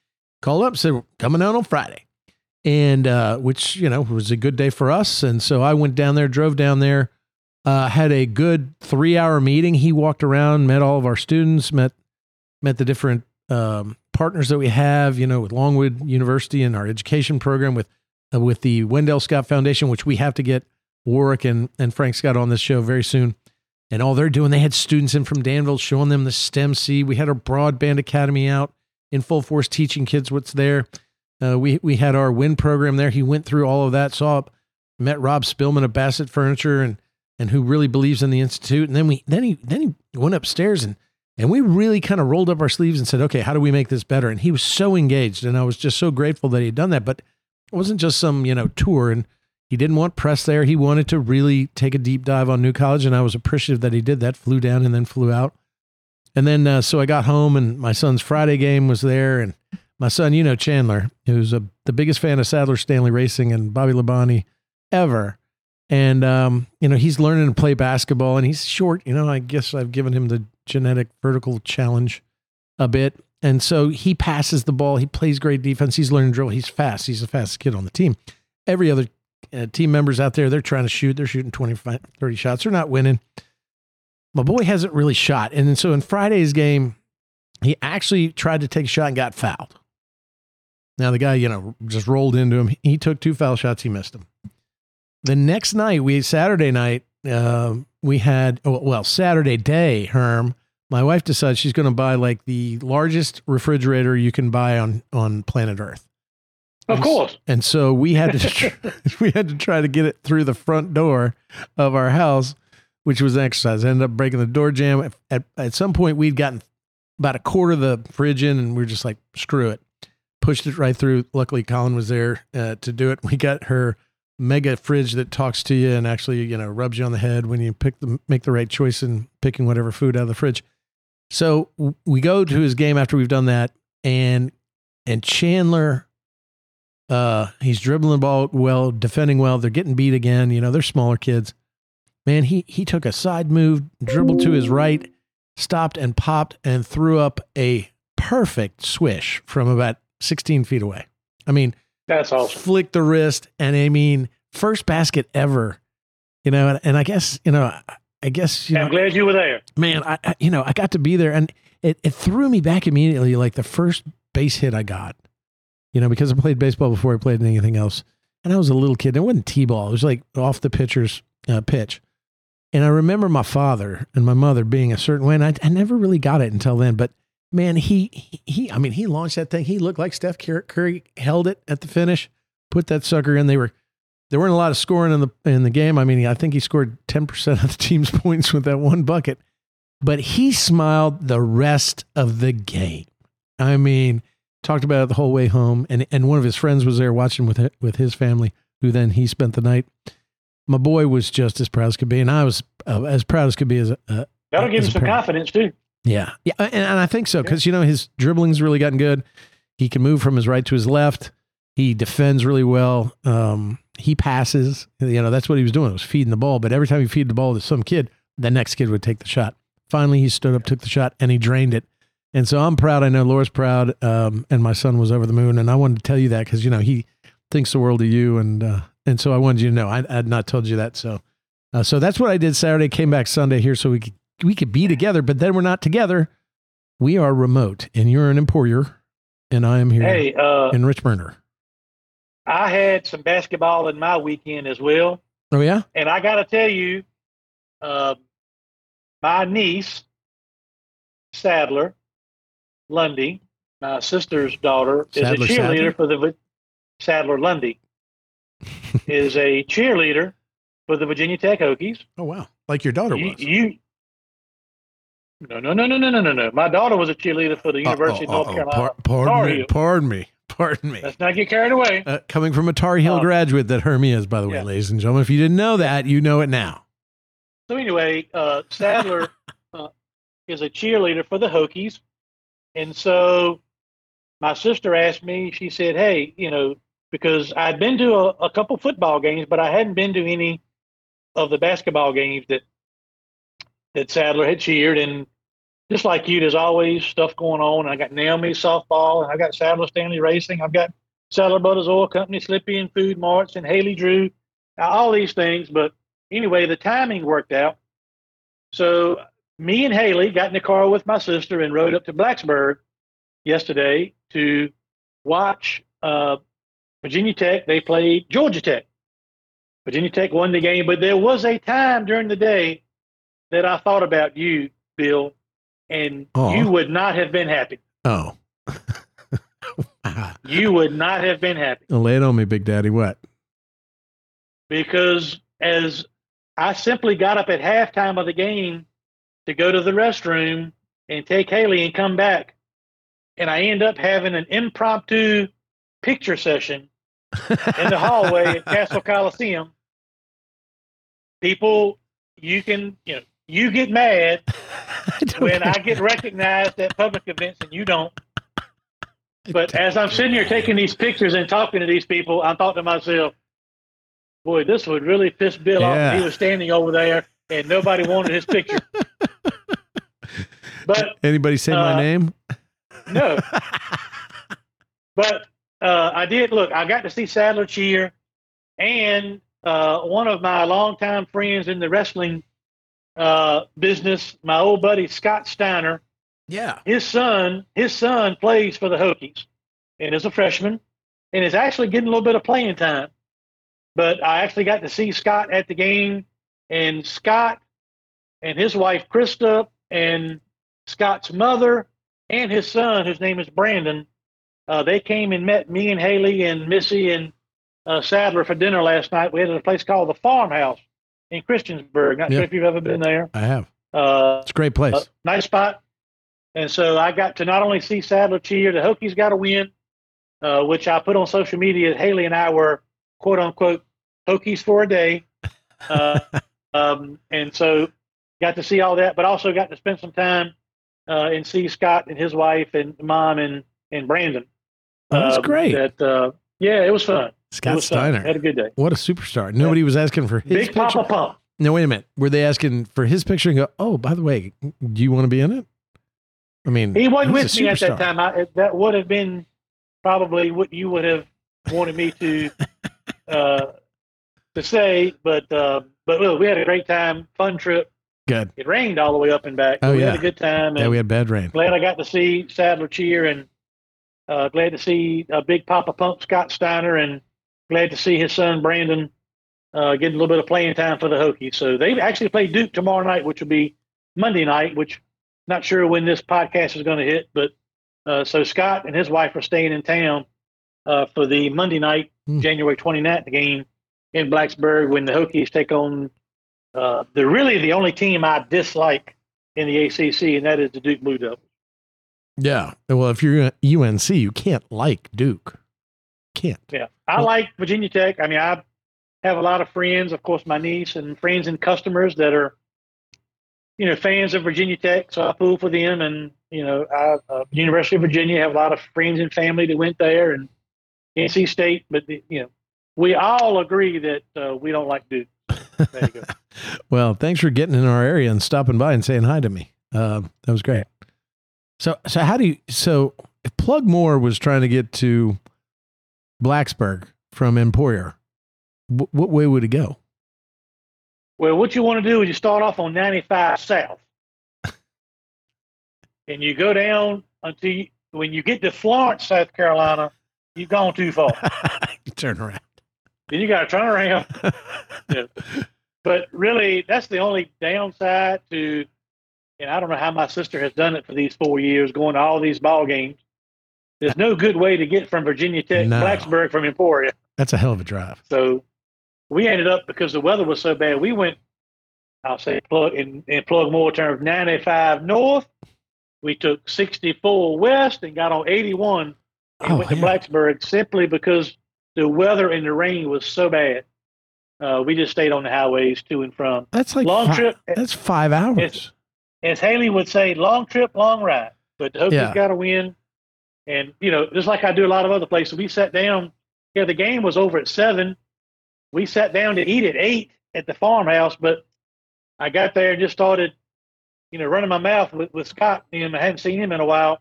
called up, said, coming out on Friday. And uh, which, you know, was a good day for us. And so I went down there, drove down there, uh, had a good three hour meeting. He walked around, met all of our students, met met the different um, partners that we have, you know, with Longwood University and our education program, with uh, with the Wendell Scott Foundation, which we have to get Warrick and, and Frank Scott on this show very soon. And all they're doing, they had students in from Danville showing them the STEM C. We had our Broadband Academy out in full force teaching kids what's there. Uh, we we had our WIN program there. He went through all of that, saw met Rob Spilman of Bassett Furniture and and who really believes in the institute. And then we then he then he went upstairs and and we really kind of rolled up our sleeves and said, okay, how do we make this better? And he was so engaged, and I was just so grateful that he had done that. But it wasn't just some you know tour, and he didn't want press there. He wanted to really take a deep dive on New College, and I was appreciative that he did that. Flew down and then flew out, and then uh, so I got home, and my son's Friday game was there, and my son, you know Chandler, who's a, the biggest fan of Sadler Stanley Racing and Bobby Labonte ever. And um, you know he's learning to play basketball, and he's short. You know, I guess I've given him the genetic vertical challenge a bit, and so he passes the ball. He plays great defense. He's learning drill. He's fast. He's the fastest kid on the team. Every other uh, team members out there, they're trying to shoot. They're shooting 25, 30 shots. They're not winning. My boy hasn't really shot, and then so in Friday's game, he actually tried to take a shot and got fouled. Now the guy, you know, just rolled into him. He took two foul shots. He missed them. The next night, we Saturday night, uh, we had oh, well Saturday day. Herm, my wife decides she's going to buy like the largest refrigerator you can buy on on planet Earth. Of And course. And so we had to tr- we had to try to get it through the front door of our house, which was an exercise. ended up breaking the door jam. At at some point, we'd gotten about a quarter of the fridge in, and we were just like, screw it. Pushed it right through. Luckily, Colin was there uh, to do it. We got her mega fridge that talks to you and actually, you know, rubs you on the head when you pick the make the right choice in picking whatever food out of the fridge. So we go to his game after we've done that, and and Chandler, uh, he's dribbling ball well, defending well. They're getting beat again. You know, they're smaller kids. Man, he he took a side move, dribbled to his right, stopped and popped and threw up a perfect swish from about 16 feet away. I mean, That's awesome. Flick the wrist, and I mean, first basket ever. You know, and, and I guess you know, I- guess you I'm glad you were there. man, I, I you know I got to be there, and it it threw me back immediately, like the first base hit I got. You know, because I played baseball before I played anything else, and I was a little kid. It wasn't t-ball; it was like off the pitcher's uh, pitch. And I remember my father and my mother being a certain way, and I, I never really got it until then. But man, he, he I mean, he launched that thing. He looked like Steph Curry held it at the finish, put that sucker in. They were there weren't a lot of scoring in the in the game. I mean, I think he scored ten percent of the team's points with that one bucket, but he smiled the rest of the game. I mean, talked about it the whole way home, and and one of his friends was there watching with with his family, who then he spent the night. My boy was just as proud as could be, and I was uh, as proud as could be as a. Uh, That'll give him some parent. confidence too. Yeah, yeah, and, and I think so because you know his dribbling's really gotten good. He can move from his right to his left. He defends really well. Um, he passes. You know that's what he was doing. Was feeding the ball, but every time he feed the ball to some kid, the next kid would take the shot. Finally, he stood up, took the shot, and he drained it. And so I'm proud. I know Laura's proud, um, and my son was over the moon. And I wanted to tell you that because you know he thinks the world of you, and uh, and so I wanted you to know. I, I had not told you that, so uh, so that's what I did Saturday. Came back Sunday here so we could we could be together, but then we're not together. We are remote, and you're in Emporia, and I am here Hey, uh, in Richburner. I had some basketball in my weekend as well, Oh yeah, and I got to tell you, uh, my niece Sadler Lundy, my sister's daughter, Sadler, is a cheerleader Sadler? for the Sadler Lundy is a cheerleader for the Virginia Tech Hokies. oh wow, like your daughter You, was. you no no no no no no no no. My daughter was a cheerleader for the University oh, of North oh, Carolina. par- pardon Tar me, pardon me, pardon me. Let's not get carried away. Uh, coming from a Tar Heel Uh, graduate that Hermie is, by the way, yeah. ladies and gentlemen. If you didn't know that, you know it now. So anyway, uh, Sadler uh, is a cheerleader for the Hokies, and so my sister asked me. She said, "Hey, you know, because I'd been to a, a couple football games, but I hadn't been to any of the basketball games that that Sadler had cheered, and just like you, there's always stuff going on. I got Naomi softball, and I got Sadler Stanley Racing. I've got Sadler Brothers Oil Company, Slippy and Food Marts, and Haley Drew, all these things. But anyway, the timing worked out. So me and Haley got in the car with my sister and rode up to Blacksburg yesterday to watch uh, Virginia Tech. They played Georgia Tech. Virginia Tech won the game, but there was a time during the day that I thought about you, Bill, and Aw. you would not have been happy. Oh, You would not have been happy lay it on me, Big Daddy. What? because as I simply got up at halftime of the game to go to the restroom and take Haley and come back, and I end up having an impromptu picture session in the hallway at Cassell Coliseum. People, you can, you know, you get mad when I get recognized at public events and you don't. But as I'm sitting here taking these pictures and talking to these people, I thought to myself, boy, this would really piss Bill off if he was standing over there and nobody wanted his picture. But Anybody say my Uh, name? no. but uh, I did look. I got to see Sadler cheer, and uh, one of my longtime friends in the wrestling uh, business, my old buddy Scott Steiner. Yeah. His son, his son plays for the Hokies, and is a freshman, and is actually getting a little bit of playing time. But I actually got to see Scott at the game, and Scott and his wife Krista and Scott's mother and his son, whose name is Brandon, uh, they came and met me and Haley and Missy and uh, Sadler for dinner last night. We had at a place called the Farmhouse in Christiansburg. Not Yeah. sure if you've ever been there. I have. Uh, It's a great place. uh, nice spot. And so I got to not only see Sadler cheer, the Hokies got a win, uh, which I put on social media. Haley and I were quote unquote Hokies for a day. Uh, um, and so got to see all that, but also got to spend some time uh, and see Scott and his wife and mom and, and Brandon. Oh, that's Um, great. That, uh, yeah, it was fun. Scott fun. Steiner. Had a good day. What a superstar. Nobody was asking for his Big picture. Papa Pump. No, wait a minute. Were they asking for his picture and go, oh, by the way, do you want to be in it? I mean, He wasn't with me at that time. I, that would have been probably what you would have wanted me to uh, to say. But uh, but look, we had a great time, fun trip. Good. It rained all the way up and back. Oh, we yeah. had a good time. Yeah, we had bad rain. glad I got to see Sadler cheer, and uh, glad to see uh, Big Papa Pump Scott Steiner, and glad to see his son Brandon uh, getting a little bit of playing time for the Hokies. So they actually play Duke tomorrow night, which will be Monday night. Which not sure when this podcast is going to hit, but uh, so Scott and his wife are staying in town uh, for the Monday night, Hmm. January 29th game in Blacksburg when the Hokies take on uh, the really the only team I dislike in the ACC, and that is the Duke Blue Devils. Yeah. Well, if you're UNC, you can't like Duke. Can't. Yeah, I Well- like Virginia Tech. I mean, I have a lot of friends, of course, my niece and friends and customers that are, you know, fans of Virginia Tech. So I pull for them, and you know, I uh, University of Virginia have a lot of friends and family that went there, and NC State. But the, you know, we all agree that uh, we don't like Duke. There you go. Well, thanks for getting in our area and stopping by and saying hi to me. Uh, that was great. So, so how do you? So, if Plug Moore was trying to get to Blacksburg from Emporia, wh- what way would it go? Well, what you want to do is you start off on 95 South, and you go down until you, when you get to Florence, South Carolina, you've gone too far. you turn around. then you got to turn around. Yeah. But really, that's the only downside to. And I don't know how my sister has done it for these four years, going to all these ball games. There's no good way to get from Virginia Tech, No. Blacksburg from Emporia. That's a hell of a drive. So we ended up because the weather was so bad. We went, I'll say, plug in, in plug more terms, 95 north. We took 64 west and got on 81 and Oh, went to yeah. Blacksburg simply because the weather and the rain was so bad. Uh, we just stayed on the highways to and from. That's like Long fi- trip. That's five hours. It's- As Haley would say, long trip, long ride. But the Hokies Yeah. got to win. And, you know, just like I do a lot of other places, we sat down. Yeah, the game was over at seven. We sat down to eat at eight at the farmhouse, but I got there and just started, you know, running my mouth with, with Scott. And I hadn't seen him in a while.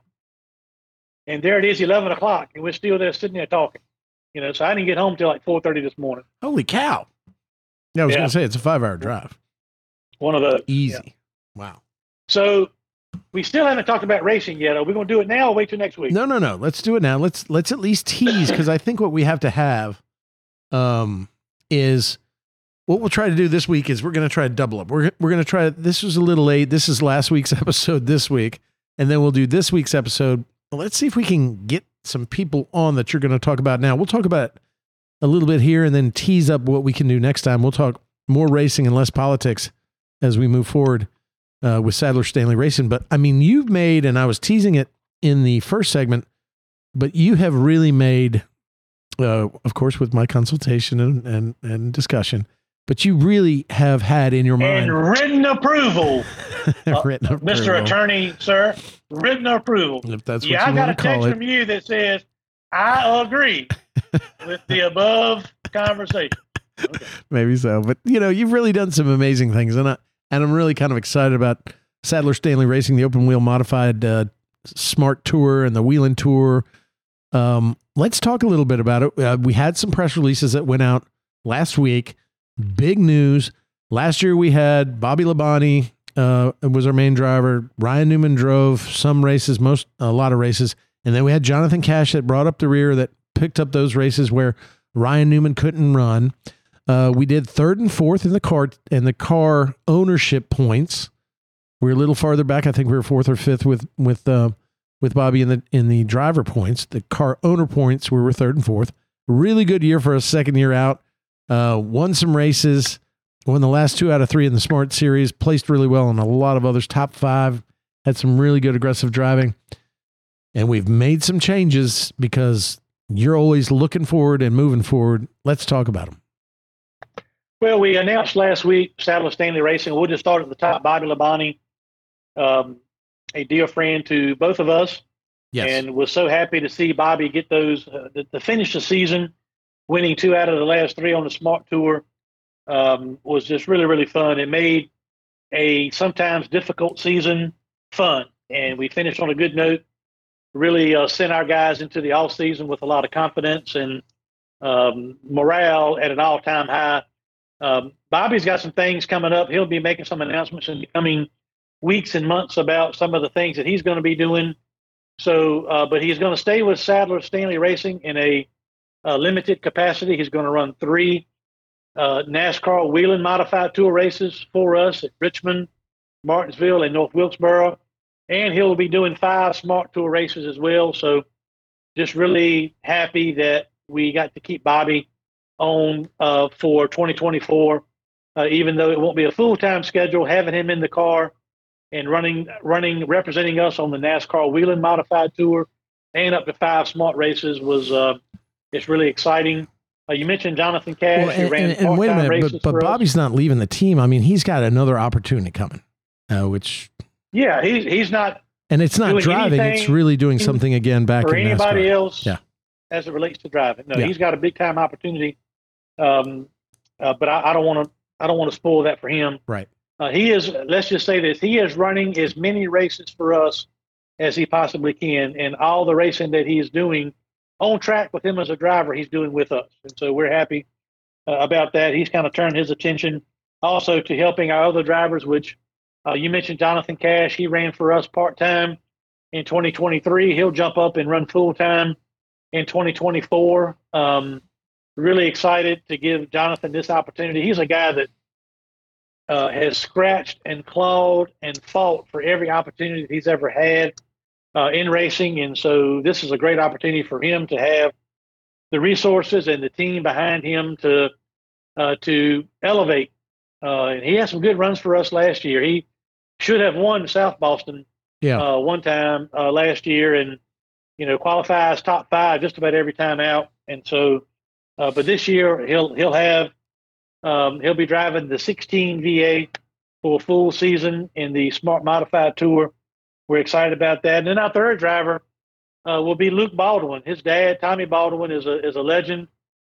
And there it is, 11 o'clock, and we're still there sitting there talking. You know, so I didn't get home till like 4.30 this morning. Holy cow! Yeah, I was Yeah. going to say it's a five-hour drive. One of those. Easy. Wow. So we still haven't talked about racing yet. Are we going to do it now or wait till next week? No, no, no. Let's do it now. Let's let's at least tease because I think what we have to have um is what we'll try to do this week is we're going to try to double up. We're we're going to try this was a little late. This is last week's episode this week and then we'll do this week's episode. Let's see if we can get some people on that you're going to talk about now. We'll talk about a little bit here and then tease up what we can do next time. We'll talk more racing and less politics as we move forward uh, with Sadler Stanley Racing. But I mean, you've made, and I was teasing it in the first segment, but you have really made, uh, of course, with my consultation and, and, and discussion, but you really have had in your mind And written approval, written Mr. approval, Attorney, sir, written approval. If that's what yeah, I got a text it. from you that says, I agree with the above conversation. Maybe so, but you know, you've really done some amazing things, and I and I'm really kind of excited about Sadler Stanley Racing, the open wheel modified uh, Smart Tour and the Whelen Tour. Um, let's talk a little bit about it. Uh, we had some press releases that went out last week. Big news. Last year we had Bobby Labonte uh, was our main driver. Ryan Newman drove some races, most a lot of races, and then we had Jonathan Cash that brought up the rear that picked up those races where Ryan Newman couldn't run. Uh, we did third and fourth in the car and the car ownership points. We are a little farther back. I think we were fourth or fifth with with uh, with Bobby in the in the driver points. The car owner points we were third and fourth. Really good year for a second year out. Uh, won some races. Won the last two out of three in the Smart Series. Placed really well in a lot of others. Top five. Had some really good aggressive driving. And we've made some changes because you're always looking forward and moving forward. Let's talk about them. Well, we announced last week Sadler Stanley Racing. We'll just start at the top. Bobby Labonte, um, a dear friend to both of us, Yes. and was so happy to see Bobby get those uh, to, to finish the season, winning two out of the last three on the Smart Tour. Um, was just really really fun. It made a sometimes difficult season fun, and we finished on a good note. Really uh, sent our guys into the off season with a lot of confidence and um, morale at an all time high. Um, Bobby's got some things coming up. He'll be making some announcements in the coming weeks and months about some of the things that he's going to be doing. So, uh, but he's going to stay with Sadler Stanley Racing in a, limited capacity. He's going to run three uh, NASCAR Whelen Modified Tour races for us at Richmond, Martinsville, and North Wilkesboro. And he'll be doing five Smart Tour races as well. So, just really happy that we got to keep Bobby on uh, for 2024, uh, even though it won't be a full time schedule, having him in the car and running running representing us on the NASCAR Whelen Modified Tour and up to five smart races was uh, it's really exciting. Uh, you mentioned Jonathan Cash. Well, and, ran and, and wait a minute, but, but for us. Bobby's not leaving the team. I mean, he's got another opportunity coming, uh, which Yeah, he's he's not and it's not driving; it's really doing something again back for in anybody NASCAR. else Yeah. as it relates to driving. No, Yeah. he's got a big time opportunity. Um, uh, but I, I don't want to I don't want to spoil that for him. Right. Uh, he is. Let's just say this: he is running as many races for us as he possibly can, and all the racing that he is doing on track with him as a driver, he's doing with us, and so we're happy uh, about that. He's kind of turned his attention also to helping our other drivers, which uh, you mentioned Jonathan Cash. He ran for us part time in 2023. He'll jump up and run full time in 2024. Um, really excited to give Jonathan this opportunity. He's a guy that uh, has scratched and clawed and fought for every opportunity that he's ever had uh, in racing, and so this is a great opportunity for him to have the resources and the team behind him to uh, to elevate. Uh, and he had some good runs for us last year. He should have won South Boston Yeah. uh, one time uh, last year, and you know qualifies top five just about every time out. And so, uh, but this year he'll he'll have um, he'll be driving the 16 VA for a full season in the Smart Modified Tour. We're excited about that. And then our third driver uh, will be Luke Baldwin. His dad, Tommy Baldwin, is a is a legend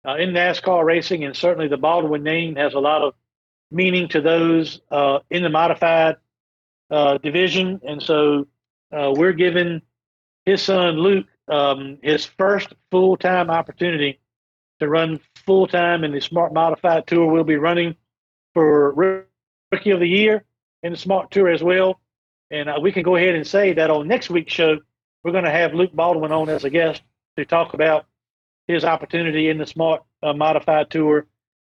uh, in NASCAR racing, and certainly the Baldwin name has a lot of meaning to those uh, in the modified uh, division. And so uh, we're giving his son Luke um, his first full time opportunity to run full time in the Smart Modified Tour. We'll be running for Rookie of the Year in the Smart Tour as well. And uh, we can go ahead and say that on next week's show, we're going to have Luke Baldwin on as a guest to talk about his opportunity in the Smart uh, Modified Tour.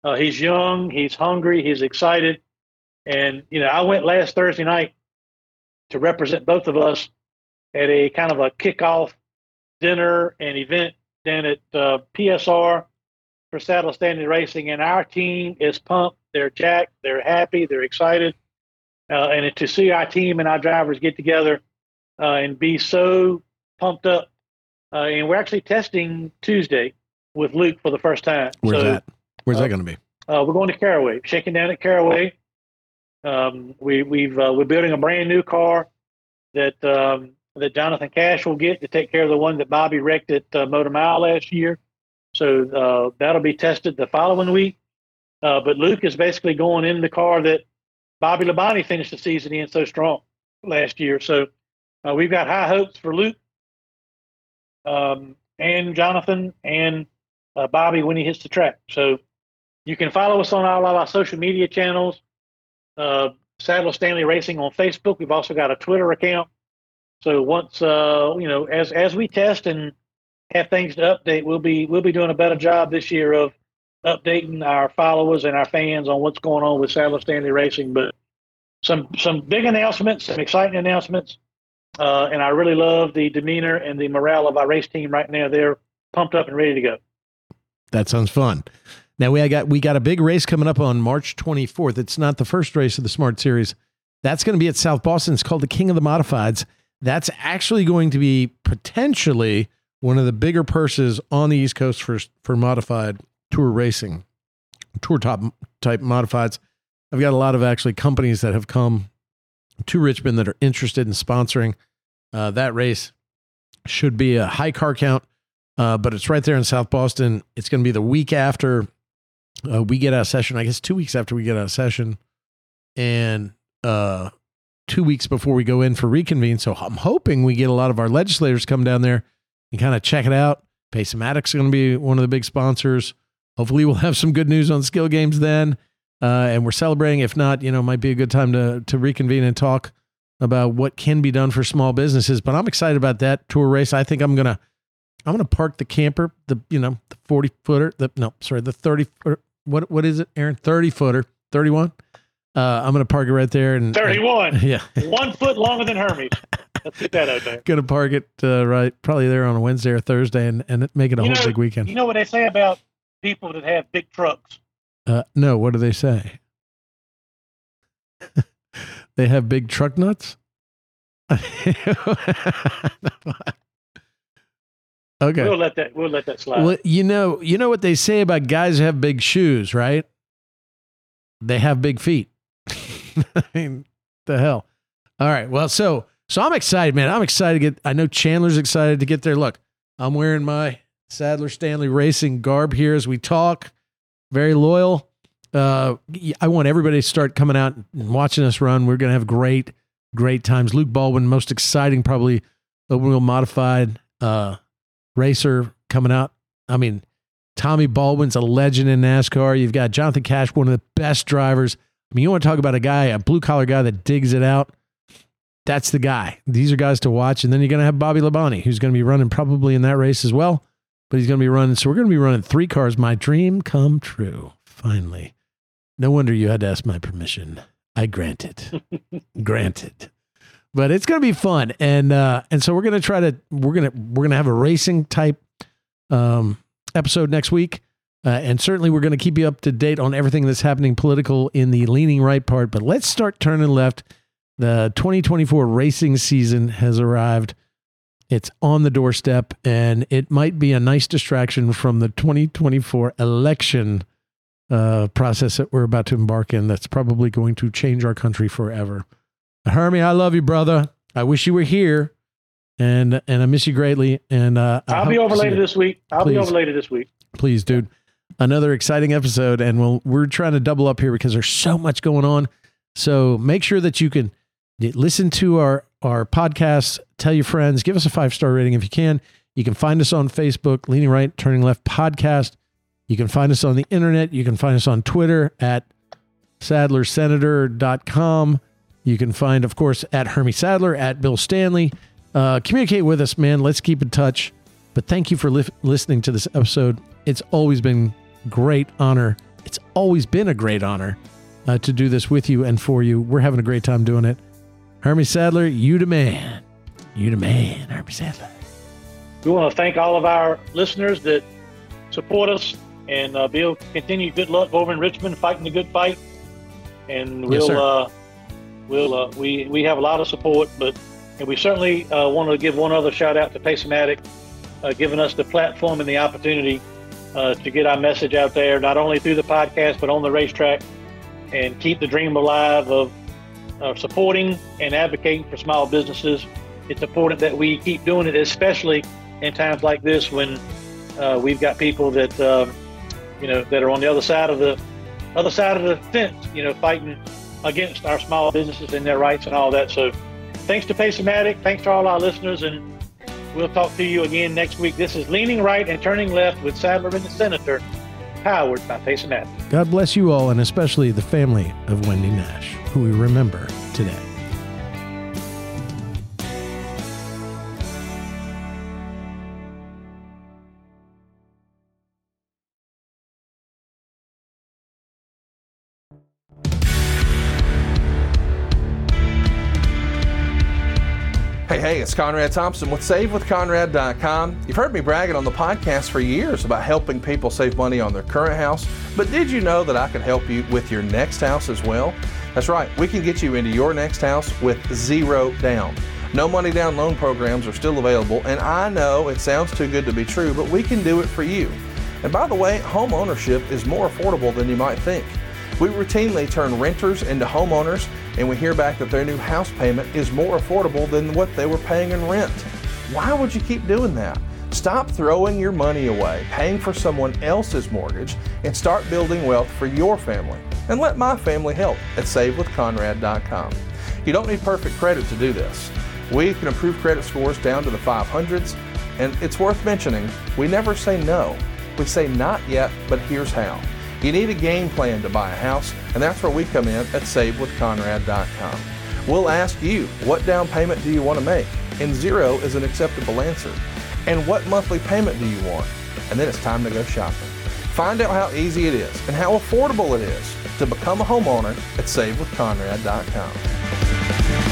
Uh, he's young, he's hungry, he's excited. And, you know, I went last Thursday night to represent both of us at a kind of a kickoff dinner and event down at uh, PSR for Sadler Stanley Racing. And our team is pumped. They're jacked. They're happy. They're excited. Uh, and to see our team and our drivers get together uh, and be so pumped up. Uh, and we're actually testing Tuesday with Luke for the first time. Where's So, that? Where's uh, that going to be? uh, we're going to Caraway, shaking down at Caraway. Um, we, we've uh, we're building a brand new car that um, that Jonathan Cash will get to take care of the one that Bobby wrecked at uh, Motor Mile last year. So uh, that'll be tested the following week. Uh, but Luke is basically going in the car that Bobby Labonte finished the season in so strong last year. So uh, we've got high hopes for Luke um, and Jonathan and uh, Bobby when he hits the track. So you can follow us on all of our social media channels. Uh, Sadler Stanley Racing on Facebook. We've also got a Twitter account. So once uh, you know, as as we test and have things to update, we'll be we'll be doing a better job this year of updating our followers and our fans on what's going on with Sadler Stanley Racing. But some some big announcements, some exciting announcements, uh, and I really love the demeanor and the morale of our race team right now. They're pumped up and ready to go. That sounds fun. Now we got we got a big race coming up on March 24th. It's not the first race of the Smart Series. That's going to be at South Boston. It's called the King of the Modifieds. That's actually going to be potentially one of the bigger purses on the East Coast for for modified tour racing, tour top type modifieds. I've got a lot of actually companies that have come to Richmond that are interested in sponsoring uh, that race. Should be a high car count, uh, but it's right there in South Boston. It's going to be the week after uh, we get out of session. I guess two weeks after we get out of session, and uh, two weeks before we go in for reconvene. So I'm hoping we get a lot of our legislators come down there and kind of check it out. Pace-O-Matic's are going to be one of the big sponsors. Hopefully, we'll have some good news on skill games then, uh, and we're celebrating. If not, you know, might be a good time to to reconvene and talk about what can be done for small businesses. But I'm excited about that tour race. I think I'm gonna I'm gonna park the camper, the you know the 40 footer, the no sorry the 30 footer. What what is it, Aaron? 30 footer, 31. Uh, I'm gonna park it right there and Thirty-one, yeah, one foot longer than Hermie's. Let's that out there. gonna park it uh, right probably there on a Wednesday or Thursday and and make it a You whole know- big weekend. You know what they say about people that have big trucks? Uh, no, what do they say? They have big truck nuts. okay. We'll let that. We'll let that slide. Well, you know, you know what they say about guys who have big shoes, right? They have big feet. I mean, the hell. All right. Well, so so I'm excited, man. I'm excited to get. I know Chandler's excited to get there. Look, I'm wearing my Sadler Stanley Racing garb here as we talk. Very loyal. Uh, I want everybody to start coming out and watching us run. We're gonna have great, great times. Luke Baldwin, most exciting, probably open wheel modified uh, racer coming out. I mean, Tommy Baldwin's a legend in NASCAR. You've got Jonathan Cash, one of the best drivers. I mean, you want to talk about a guy, a blue collar guy that digs it out. That's the guy. These are guys to watch. And then you're going to have Bobby Labonte, who's going to be running probably in that race as well. But he's going to be running. So we're going to be running three cars. My dream come true. Finally. No wonder you had to ask my permission. I grant it. Granted. But it's going to be fun. And uh and so we're going to try to we're going to we're going to have a racing type um episode next week. Uh, and certainly we're going to keep you up to date on everything that's happening political in the leaning right part. But let's start turning left. The 2024 racing season has arrived. It's on the doorstep, and it might be a nice distraction from the 2024 election uh, process that we're about to embark in. That's probably going to change our country forever. Hermie, I love you, brother. I wish you were here, and and I miss you greatly. And uh, I'll be over later this week. I'll be Please. over later this week. Please, dude. Another exciting episode, and we'll, we're trying to double up here because there's so much going on. So make sure that you can listen to our our podcasts, tell your friends, give us a five star rating if you can. You can find us on Facebook, Leaning Right, Turning Left Podcast. You can find us on the internet. You can find us on Twitter at sadlersenator.com. You can find, of course, at Hermie Sadler, at Bill Stanley. Uh, communicate with us, man. Let's keep in touch. But thank you for li- listening to this episode. It's always been great honor. It's always been a great honor uh, to do this with you and for you. We're having a great time doing it. Hermie Sadler, you the man. You the man, Hermie Sadler. We want to thank all of our listeners that support us, and uh, Bill, continue good luck over in Richmond, fighting the good fight. And we'll, sir. uh, we'll, uh, we we have a lot of support, but and we certainly uh, want to give one other shout out to Pace-O-Matic, uh, giving us the platform and the opportunity uh, to get our message out there, not only through the podcast but on the racetrack, and keep the dream alive of supporting and advocating for small businesses. It's important that we keep doing it, especially in times like this when uh, we've got people that um, you know that are on the other side of the other side of the fence, you know, fighting against our small businesses and their rights and all that. So, thanks to Pace-O-Matic, thanks to all our listeners, and we'll talk to you again next week. This is Leaning Right and Turning Left with Sadler and the Senator, powered by Pace-O-Matic. God bless you all, and especially the family of Wendy Nash, who we remember today. Hey, hey, it's Conrad Thompson with SaveWithConrad.com. You've heard me bragging on the podcast for years about helping people save money on their current house, but did you know that I can help you with your next house as well? That's right, we can get you into your next house with zero down. No money down loan programs are still available, and I know it sounds too good to be true, but we can do it for you. And by the way, home ownership is more affordable than you might think. We routinely turn renters into homeowners, and we hear back that their new house payment is more affordable than what they were paying in rent. Why would you keep doing that? Stop throwing your money away, paying for someone else's mortgage, and start building wealth for your family. And let my family help at SaveWithConrad.com. You don't need perfect credit to do this. We can improve credit scores down to the 500s, and it's worth mentioning we never say no. We say not yet, but here's how. You need a game plan to buy a house, and that's where we come in at SaveWithConrad.com. We'll ask you, what down payment do you want to make? And zero is an acceptable answer. And what monthly payment do you want? And then it's time to go shopping. Find out how easy it is and how affordable it is to become a homeowner at SaveWithConrad.com.